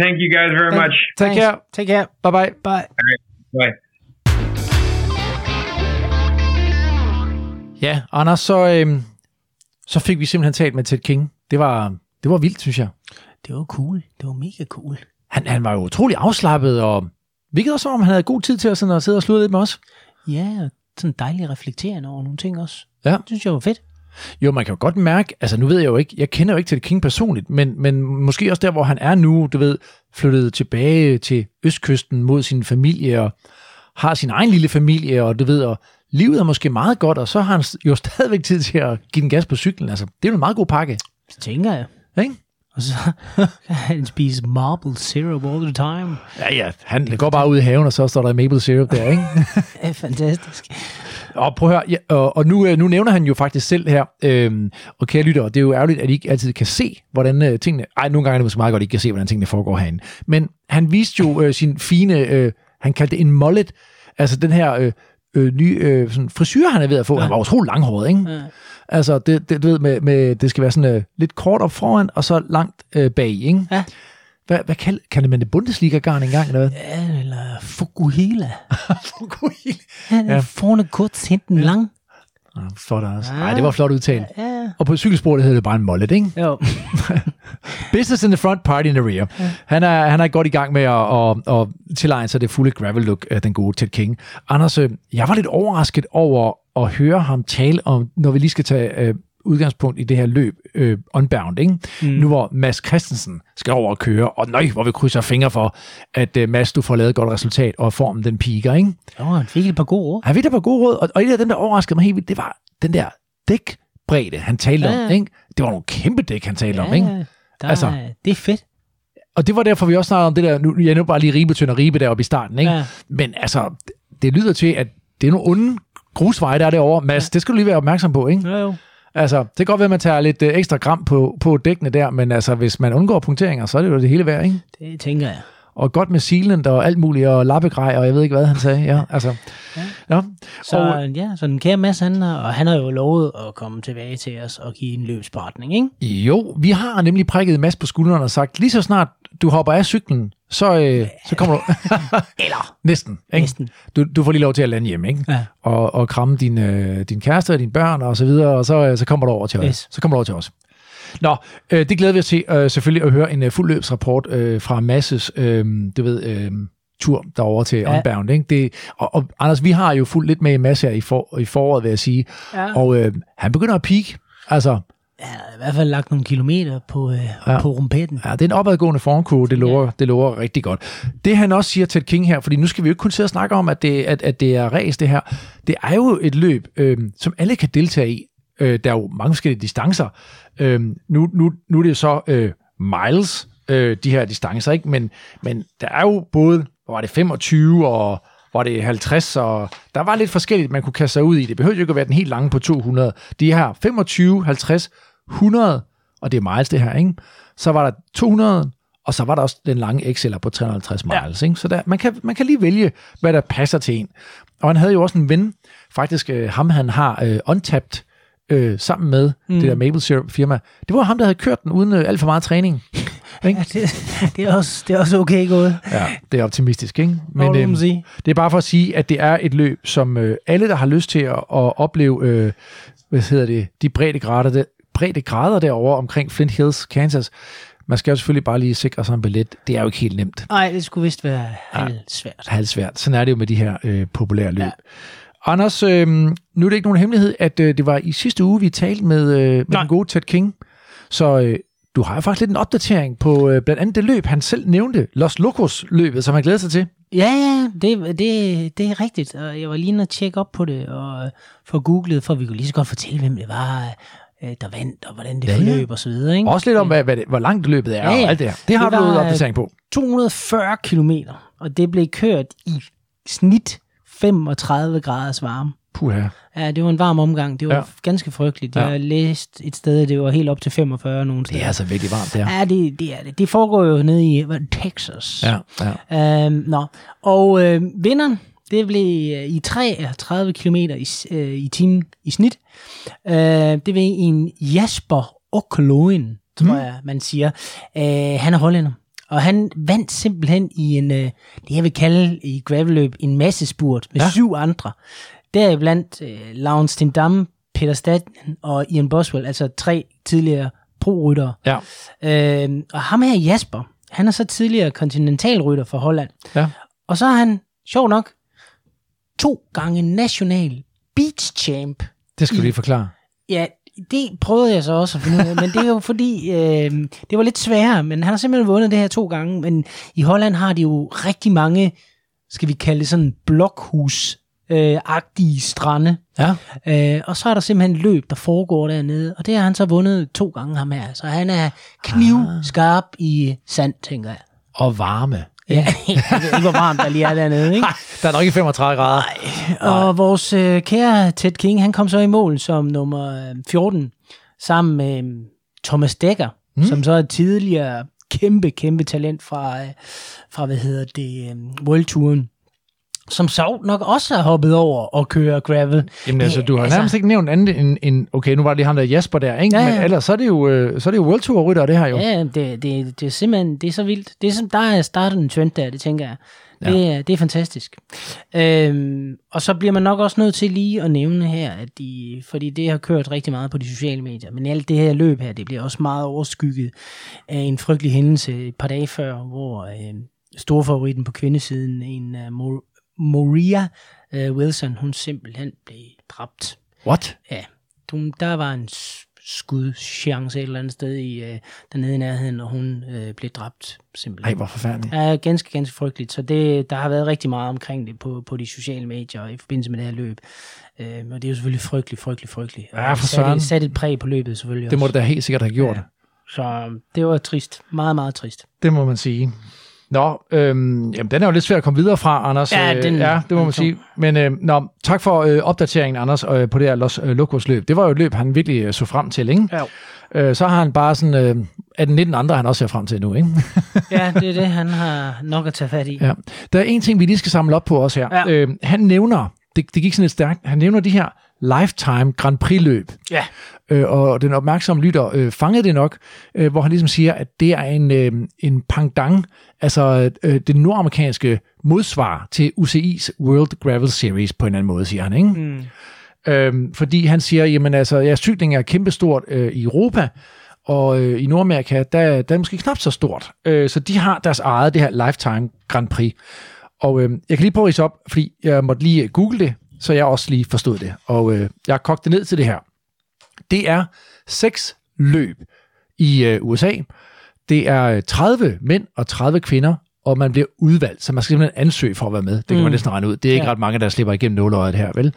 Thank you guys very much.
Take
Thanks.
care.
Take care.
Bye bye.
Bye.
Bye.
Ja, Anders, så, øhm, så fik vi simpelthen talt med Ted King. Det var, det var vildt, synes jeg.
Det var cool. Det var mega cool.
Han, han var jo utrolig afslappet, og virkede også som om, han havde god tid til at, sådan, at sidde og sludre lidt med os.
Ja, sådan dejligt reflekterende over nogle ting også.
Ja.
Det synes jeg var fedt.
Jo, man kan jo godt mærke, altså nu ved jeg jo ikke, jeg kender jo ikke Ted King personligt, men, men måske også der, hvor han er nu, du ved, flyttet tilbage til Østkysten mod sin familie, og har sin egen lille familie, og du ved, og livet er måske meget godt, og så har han jo stadigvæk tid til at give den gas på cyklen. Altså, det er jo en meget god pakke,
Det tænker jeg.
ikke?
Og så han spise marble syrup all the time.
Ja, ja, han går bare ud i haven, og så står der maple syrup der, ikke?
Det er fantastisk.
Og prøv at høre, ja, og, og nu, øh, nu nævner han jo faktisk selv her, øhm, og kære lyttere, det er jo ærgerligt, at I ikke altid kan se, hvordan øh, tingene... Ej, nogle gange er det måske meget godt, at I ikke kan se, hvordan tingene foregår herinde. Men han viste jo øh, sin fine... Øh, han kaldte det en mullet, altså den her øh, øh, nye øh, sådan frisyr, han er ved at få. Ja. Han var utrolig langhåret, ikke?
Ja.
Altså, det, det, du ved, med, med, det skal være sådan øh, lidt kort op foran, og så langt øh, bag, ikke?
Ja.
Hvad, hvad kald, kaldte man det Bundesliga-garn engang, eller hvad?
Ja, eller Fukuhila.
Fukuhila. Ja.
ja. forne kort, hinten lang.
Ah, Flot, Anders.
Ja.
Ej, det var flot udtalt.
Ja.
Og på cykelsporet hedder det bare en mollet, ikke?
Jo.
Business in the front, party in the rear. Ja. Han, er, han er godt i gang med at, at, at tilegne sig det fulde gravel look af den gode Ted King. Anders, øh, jeg var lidt overrasket over at høre ham tale om, når vi lige skal tage øh, udgangspunkt i det her løb, øh, Unbound, ikke? Mm. Nu hvor Mads Christensen skal over og køre, og nøj, hvor vi krydser fingre for, at øh, Mads, du får lavet et godt resultat, og formen den piker, ikke?
Jo, han fik et par gode ord.
Han fik der på gode råd, og, og et af dem, der overraskede mig helt vildt, det var den der dækbredde, han talte
Ja,
om,
ja.
ikke? Det var nogle kæmpe dæk, han talte om, ikke?
der,
Altså-
det er fedt.
Og det var derfor, vi også snakkede om det der, nu, jeg nu bare lige ribe tynd og ribe deroppe i starten, ikke?
Ja.
Men altså, det, lyder til, at det er nogle onde grusveje, der er derovre. Mads, ja. det skal du lige være opmærksom på, ikke?
Jo, jo.
Altså, det kan godt være, at man tager lidt øh, ekstra gram på, på dækkene der, men altså, hvis man undgår punkteringer, så er det jo det hele værd, ikke?
Det tænker jeg.
Og godt med sealant og alt muligt, og lappegrej, og jeg ved ikke, hvad han sagde. Ja, altså.
Ja.
Ja.
Så
Og-
ja, så den kære Mads, han har, og han har jo lovet at komme tilbage til os og give en løbsberetning, ikke?
Jo, vi har nemlig prikket masse på skuldrene og sagt, lige så snart du hopper af cyklen, så, øh, så kommer du...
Eller
Næsten, ikke?
næsten.
Du, du får lige lov til at lande hjemme, ikke?
Ja.
Og, og kramme din, øh, din kæreste og dine børn og så videre, og så, øh, så kommer du over til os.
Yes.
Så kommer du over til os. Nå, øh, det glæder vi os til øh, selvfølgelig at høre en øh, fuld løbsrapport øh, fra Masses, øh, du ved, øh, tur derover til ja.
Ja.
Unbound. Ikke? Det, og, og Anders, vi har jo fuldt lidt med i Mads her i, for, i foråret, vil jeg sige.
Ja.
Og øh, han begynder at peak. Altså,
Ja, i hvert fald lagt nogle kilometer på, øh,
Ja.
ja. på rumpetten.
Ja, det er en opadgående formkurve, det lover, det lover rigtig godt. Det han også siger til King her, fordi nu skal vi jo ikke kun sidde og snakke om, at det, at, at det er race det her. Det er jo et løb, øh, som alle kan deltage i. Øh, der er jo mange forskellige distancer. Øh, nu, nu, nu er det så øh, miles, øh, de her distancer, ikke? Men, men der er jo både, hvor var det 25 og var det 50, og der var lidt forskelligt, man kunne kaste sig ud i. Det behøver jo ikke at være den helt lange på 200. De her 25, 50, 100, og det er miles det her, ikke? Så var der 200, og så var der også den lange XL'er på 350 miles. Ja. Ikke? Så der, man, kan, man kan lige vælge, hvad der passer til en. Og han havde jo også en ven, faktisk øh, ham han har øh, untapped øh, sammen med mm. det der maple syrup firma. Det var ham, der havde kørt den uden øh, alt for meget træning. Ikke?
Ja, det, det, er også, det er også okay gået.
Ja, det er optimistisk, ikke?
Men,
øhm,
det,
er bare for at sige, at det er et løb, som øh, alle, der har lyst til at, at opleve, øh, hvad hedder det, de brede grader, der, brede grader derovre omkring Flint Hills, Kansas, man skal jo selvfølgelig bare lige sikre sig en billet. Det er jo ikke helt nemt.
Nej, det skulle vist være halvt svært.
Halvsvært. Sådan er det jo med de her øh, populære løb. Ja. Anders, øh, nu er det ikke nogen hemmelighed, at øh, det var i sidste uge, vi talte med, øh, med
Nej.
den gode Ted King. Så øh, du har jo faktisk lidt en opdatering på øh, blandt andet det løb, han selv nævnte, Los Locos-løbet, som han glæder sig til.
Ja, ja, det, det, det er rigtigt. Og jeg var lige inde og tjekke op på det, og øh, få googlet, for vi kunne lige så godt fortælle, hvem det var, øh, der vandt, og hvordan det
Ja, ja.
forløb og så videre. Ikke?
Også lidt om, hvad, hvad det, hvor langt løbet er
Ja, ja.
og alt det her. Det har
Det
du
øh,
opdatering på.
240 kilometer, og det blev kørt i snit 35 graders varme.
Puha.
Ja, det var en varm omgang. Det var
Ja.
ja. ganske frygteligt.
Ja.
Jeg har læst et sted, det var helt op til 45 nogle steder.
Det er altså virkelig varmt, det her.
Ja, det, det er det. Det foregår jo nede i Texas.
Ja, ja.
Øhm, nå. Og øh, vinderen, det blev øh, i 33 km i, øh, i timen i snit. Øh, det blev en Jasper Okloen, tror
mm.
jeg, man siger. Øh, han er hollænder. Og han vandt simpelthen i en, øh, det jeg vil kalde i gravelløb, en masse spurt med
Ja.
syv andre. Deriblandt øh, Lawrence Tindam, Peter Staten og Ian Boswell, altså tre tidligere pro-ryttere.
ja.
Øh, og ham her Jasper, han er så tidligere kontinentalrytter for Holland.
Ja.
Og så er han, sjov nok, to gange national beach champ.
Det skal du lige forklare.
Ja, det prøvede jeg så også at finde ud af, men det er jo fordi, øh, det var lidt sværere, men han har simpelthen vundet det her to gange, men i Holland har de jo rigtig mange, skal vi kalde det sådan blokhus øh, agtige strande.
Ja.
Øh, og så er der simpelthen løb, der foregår dernede, og det har han så vundet to gange ham her. Så han er knivskarp i sand, tænker jeg.
Og varme.
Ja, jeg ved ikke, hvor varmt der lige er dernede, ikke?
Der er nok ikke 35 grader.
Og vores øh, kære Ted King, han kom så i mål som nummer øh, 14, sammen med øh, Thomas Dekker, mm. som så er tidligere kæmpe, kæmpe talent fra, øh, fra hvad hedder det, øh, World Touren som så nok også har hoppet over og kører gravel.
Jamen altså, du har
altså-
nærmest ikke nævnt andet end, end, okay, nu var det lige ham der Jasper der, ikke?
Ja, ja.
Men ellers, så er det jo, øh, så er det jo World Tour rytter det her jo.
Ja, det, det, det er simpelthen, det er så vildt. Det er som, der er startet en trend der, det tænker jeg. Det, ja. det er fantastisk. Øhm, og så bliver man nok også nødt til lige at nævne her, at de, fordi det har kørt rigtig meget på de sociale medier, men alt det her løb her, det bliver også meget overskygget af en frygtelig hændelse et par dage før, hvor øh, storfavoritten på kvindesiden, en uh, Moria øh, Wilson, hun simpelthen blev dræbt.
What?
Ja, du, der var en skudchance et eller andet sted i, øh, dernede i nærheden, og hun øh, blev dræbt
Ej,
simpelthen.
hvor forfærdeligt.
Ja, ganske, ganske frygteligt. Så det, der har været rigtig meget omkring det på, på de sociale medier i forbindelse med det her løb. Øh, og det er jo selvfølgelig frygteligt, frygteligt, frygteligt.
Ja, for søren.
sat, sat et præg på løbet selvfølgelig
Det må
også.
det da helt sikkert have gjort.
Ja. Så det var trist. Meget, meget trist.
Det må man sige. Nå, øhm, jamen, den er jo lidt svær at komme videre fra, Anders.
Ja,
Øh,
den-
ja det må man sige. Men øh, nå, tak for øh, opdateringen, Anders, øh, på det her Los øh, Locos løb. Det var jo et løb, han virkelig øh, så frem til, ikke?
Ja.
Øh, så har han bare sådan øh, 18-19 andre, han også ser frem til nu, ikke?
ja, det er det, han har nok at tage fat i.
Ja. Der er en ting, vi lige skal samle op på også her.
Ja.
Øh, han nævner, det, det gik sådan lidt stærkt, han nævner de her Lifetime Grand Prix-løb.
Ja.
Øh, og den opmærksomme lytter øh, fangede det nok, øh, hvor han ligesom siger, at det er en, øh, en pangdang, altså øh, det nordamerikanske modsvar til UCI's World Gravel Series på en anden måde, siger han, ikke?
Mm.
Øhm, fordi han siger, jamen altså, ja, cykling er kæmpestort øh, i Europa, og øh, i Nordamerika, der, der er det måske knap så stort. Øh, så de har deres eget, det her Lifetime Grand Prix. Og øh, jeg kan lige prøve at ridse op, fordi jeg måtte lige google det, så jeg også lige forstod det. Og øh, jeg har kogt det ned til det her. Det er seks løb i øh, USA. Det er øh, 30 mænd og 30 kvinder, og man bliver udvalgt, så man skal simpelthen ansøge for at være med. Det kan mm. man næsten regne ud. Det er ikke
Ja.
ret mange, der slipper igennem nåløjet her, vel?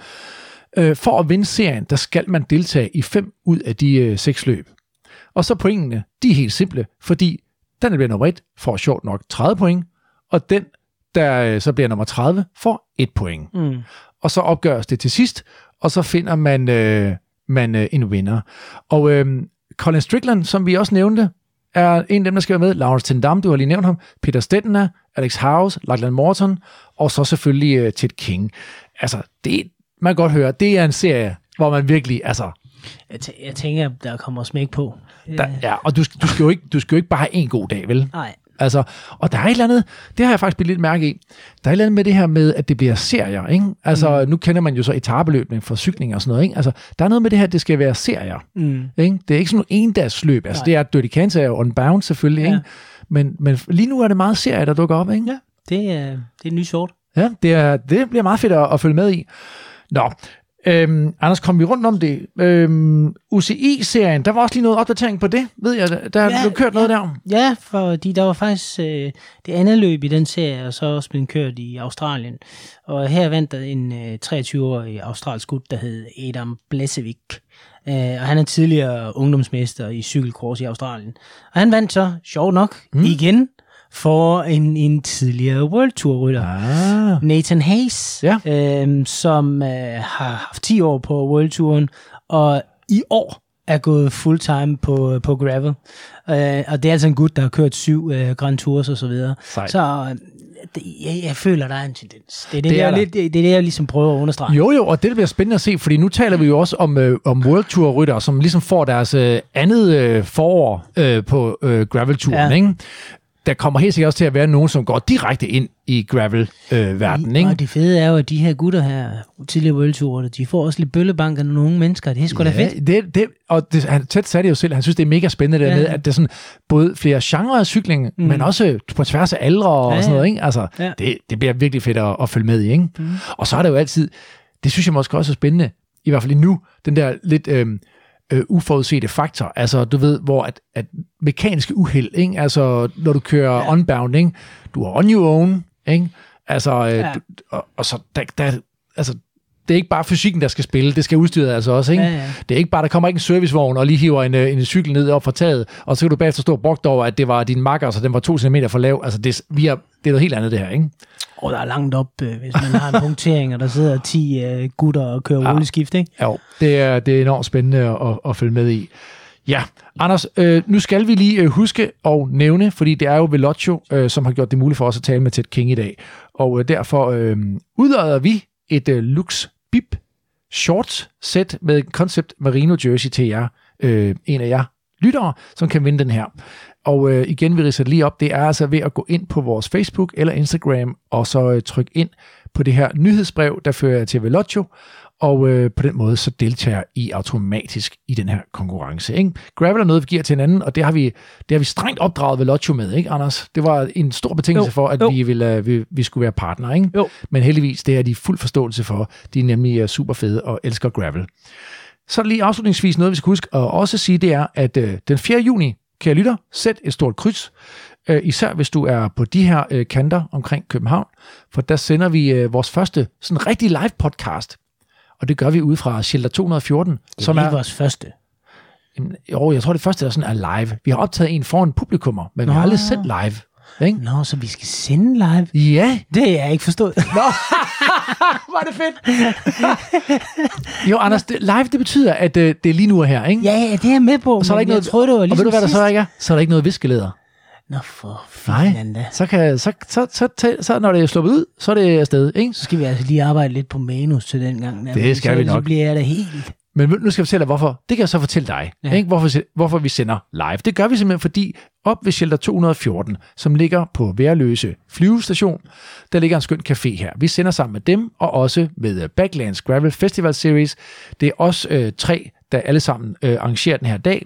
Øh, for at vinde serien, der skal man deltage i fem ud af de øh, seks løb. Og så pointene, de er helt simple, fordi den, der bliver nummer et, får sjovt nok 30 point, og den, der øh, så bliver nummer 30, får et point.
Mm.
Og så opgøres det til sidst, og så finder man, øh, man øh, en vinder. Og øh, Colin Strickland, som vi også nævnte, er en af dem, der skal være med. Lawrence Tindam, du har lige nævnt ham. Peter Stettner, Alex House, Lachlan Morton, og så selvfølgelig øh, Ted King. Altså, det, man kan godt høre, det er en serie, hvor man virkelig, altså,
Jeg, tæ- jeg tænker, der kommer smæk på.
der, ja, og du, du, skal jo ikke, du skal jo ikke bare have en god dag, vel?
Nej.
Altså, og der er et eller andet, det har jeg faktisk blivet lidt mærke i, der er et eller andet med det her med, at det bliver serier, ikke? Altså, mm. nu kender man jo så etabeløbning for cykling og sådan noget, ikke? Altså, der er noget med det her, at det skal være serier,
Mm.
ikke? Det er ikke sådan nogle endagsløb, altså
Nej.
det er Dirty Kansas og Unbound selvfølgelig, ikke?
Ja.
Men, men lige nu er det meget serier, der dukker op, ikke?
Ja. Det er, det er en ny sort.
Ja, det, er, det bliver meget fedt at, at følge med i. Nå, øhm, Anders, kom vi rundt om det? Øhm, UCI-serien, der var også lige noget opdatering på det, ved jeg. Der, ja,
Ja,
blev kørt noget
ja.
der.
Ja, fordi der var faktisk øh, det andet løb i den serie, og så også blevet kørt i Australien. Og her vandt der en øh, 23-årig australsk gut, der hed Adam Blesevik. Øh, og han er tidligere ungdomsmester i cykelkurs i Australien. Og han vandt så, sjov nok, mm. igen for en, en tidligere World Tour rytter.
Ah.
Nathan Hayes,
Ja.
øhm, som øh, har haft 10 år på World Touren, og i år er gået fulltime på, på gravel. Øh, og det er altså en gut, der har kørt syv øh, Grand Tours og så videre.
Sejt.
Så øh, det, jeg, jeg føler, der er en tendens. Det er det,
Det er der.
lidt, det, det er det, jeg ligesom prøver at understrege.
Jo, jo, og det bliver spændende at se, fordi nu taler vi jo også om, øh, om World Tour rytter, som ligesom får deres øh, andet øh, forår øh, på øh, gravel-turen. Ja. ikke? Der kommer helt sikkert også til at være nogen, som går direkte ind i gravel-verdenen, ikke?
Og det fede er jo, at de her gutter her, tidligere World Tour, de får også lidt bøllebank af nogle unge mennesker. Det er sgu da fedt.
det, det, og det, han tæt sagde det jo selv, han synes, det er mega spændende
Ja.
dernede, at det er sådan både flere genrer af cykling, mm. men også på tværs af aldre og
Ja,
sådan noget,
ja.
ikke? Altså,
Ja.
det, det bliver virkelig fedt at, at følge med i, ikke? Mm. Og så er det jo altid, det synes jeg måske også er spændende, i hvert fald nu, den der lidt øhm, øh, uforudsete faktor, altså du ved, hvor at, at mekaniske uheld, ikke? Altså når du kører ja. unbound, ikke? Du er on your own, ikke? Altså, øh, ja. Du, og, og så der, der, altså, det er ikke bare fysikken, der skal spille, det skal udstyret altså også, ikke?
Ja, ja.
Det er ikke bare, der kommer ikke en servicevogn og lige hiver en, øh, en cykel ned op fra taget, og så kan du bagefter stå og brugt over, at det var din makker, så den var to centimeter for lav. Altså, det, er- vi er, det er noget helt andet, det her, ikke?
Og der er langt op, øh, hvis man har en punktering, og der sidder 10 øh, gutter og kører
Ja.
rulleskift, ikke?
Jo, det er, det er enormt spændende at, at, følge med i. Ja, Anders, øh, nu skal vi lige øh, huske og nævne, fordi det er jo Velocio, øh, som har gjort det muligt for os at tale med Ted King i dag. Og øh, derfor øh, udlader vi et øh, Lux Bip shorts sæt med Concept Merino jersey til jer, øh, en af jer lyttere, som kan vinde den her. Og øh, igen, vi ridser det lige op, det er altså ved at gå ind på vores Facebook eller Instagram, og så øh, trykke ind på det her nyhedsbrev, der fører jer til Velocio, og øh, på den måde så deltager I automatisk i den her konkurrence. Ikke? Gravel er noget, vi giver til hinanden, og det har vi, det har vi strengt opdraget Velocio med, ikke Anders? Det var en stor betingelse
Jo,
for, at
jo.
vi, ville, øh, vi, vi skulle være partner, ikke?
Jo.
Men heldigvis, det er de fuld forståelse for. De er nemlig øh, super fede og elsker gravel. Så lige afslutningsvis noget, vi skal huske at også sige, det er, at øh, den 4. juni, kære lytter, sæt et stort kryds, øh, især hvis du er på de her øh, kanter omkring København, for der sender vi øh, vores første sådan rigtig live podcast, og det gør vi ud fra Shelter 214,
Det
som
er
er,
vores første.
Jo, jeg tror det første der sådan er live. Vi har optaget en foran publikummer, men vi har
Nå.
aldrig sendt live. Ikke?
Nå, så vi skal sende live?
Ja,
Det har jeg ikke forstået.
Nå, var det fedt. jo, Anders, det, live det betyder, at øh, det er lige nu og her, ikke?
ja, ja, det er jeg med på,
Og så er der ikke noget,
jeg troede, det var
og
ligesom
ved du, hvad der
sidst.
så ikke er? Så er der ikke noget viskeleder.
Nå, for fanden da.
så, kan, så, så, så, så, så, når det er sluppet ud, så er det afsted, ikke?
Så skal vi altså lige arbejde lidt på manus til den gang. der,
Det skal
så,
vi nok.
Så bliver jeg da helt...
Men nu skal jeg fortælle dig, hvorfor. Det kan jeg så fortælle dig. Ja. Ikke? Hvorfor, hvorfor vi sender live. Det gør vi simpelthen, fordi op ved Shelter 214, som ligger på Værløse flyvestation, der ligger en skøn café her. Vi sender sammen med dem, og også med øh, Backlands Gravel Festival Series. Det er os øh, tre, der alle sammen øh, arrangerer den her dag.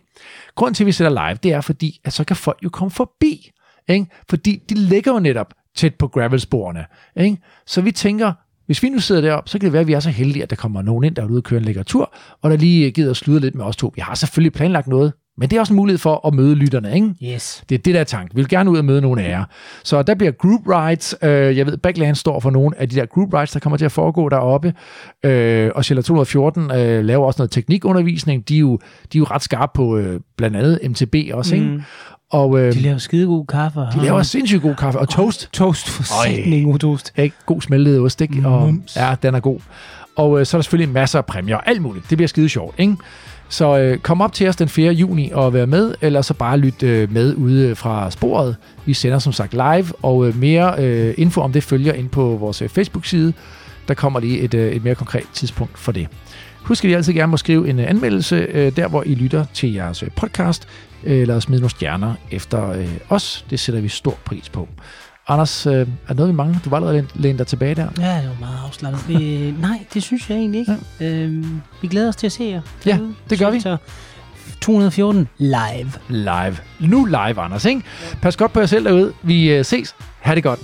Grunden til, at vi sætter live, det er fordi, at så kan folk jo komme forbi. Ikke? Fordi de ligger jo netop tæt på gravelsporene. Ikke? Så vi tænker, hvis vi nu sidder deroppe, så kan det være, at vi er så heldige, at der kommer nogen ind, der er ude og køre en lækker tur, og der lige gider at sludre lidt med os to. Vi har selvfølgelig planlagt noget, men det er også en mulighed for at møde lytterne, ikke?
Yes.
Det er det, der er tanken. Vi vil gerne ud og møde nogle af jer. Så der bliver group rides. Øh, jeg ved, Backland står for nogle af de der group rides, der kommer til at foregå deroppe. Øh, og Shelter 214 øh, laver også noget teknikundervisning. De er jo, de er jo ret skarpe på øh, blandt andet MTB også, ikke?
Mm.
Og øh,
De laver skidegod kaffe.
de laver sindssygt god kaffe. Og toast.
toast. For en god toast.
Ikke? God smeltet ost, ikke? Og,
Mums.
ja, den er god. Og øh, så er der selvfølgelig masser af præmier og alt muligt. Det bliver skide sjovt, ikke? Så øh, kom op til os den 4. juni og vær med, eller så bare lyt øh, med ude fra sporet. Vi sender som sagt live, og øh, mere øh, info om det følger ind på vores øh, Facebook-side. Der kommer lige et, øh, et mere konkret tidspunkt for det. Husk, at I altid gerne må skrive en øh, anmeldelse, øh, der hvor I lytter til jeres øh, podcast, øh, eller smide nogle stjerner efter øh, os. Det sætter vi stor pris på. Anders, øh, er der noget, vi mange? Du var allerede læn- lænet dig tilbage der.
Ja, det var meget afslappet. Vi, nej, det synes jeg egentlig ikke. Ja. Øhm, vi glæder os til at se jer.
Ja, det gør vi.
Så 214 live.
Live. Nu live, Anders, ikke? Pas godt på jer selv derude. Vi øh, ses. Ha' det godt.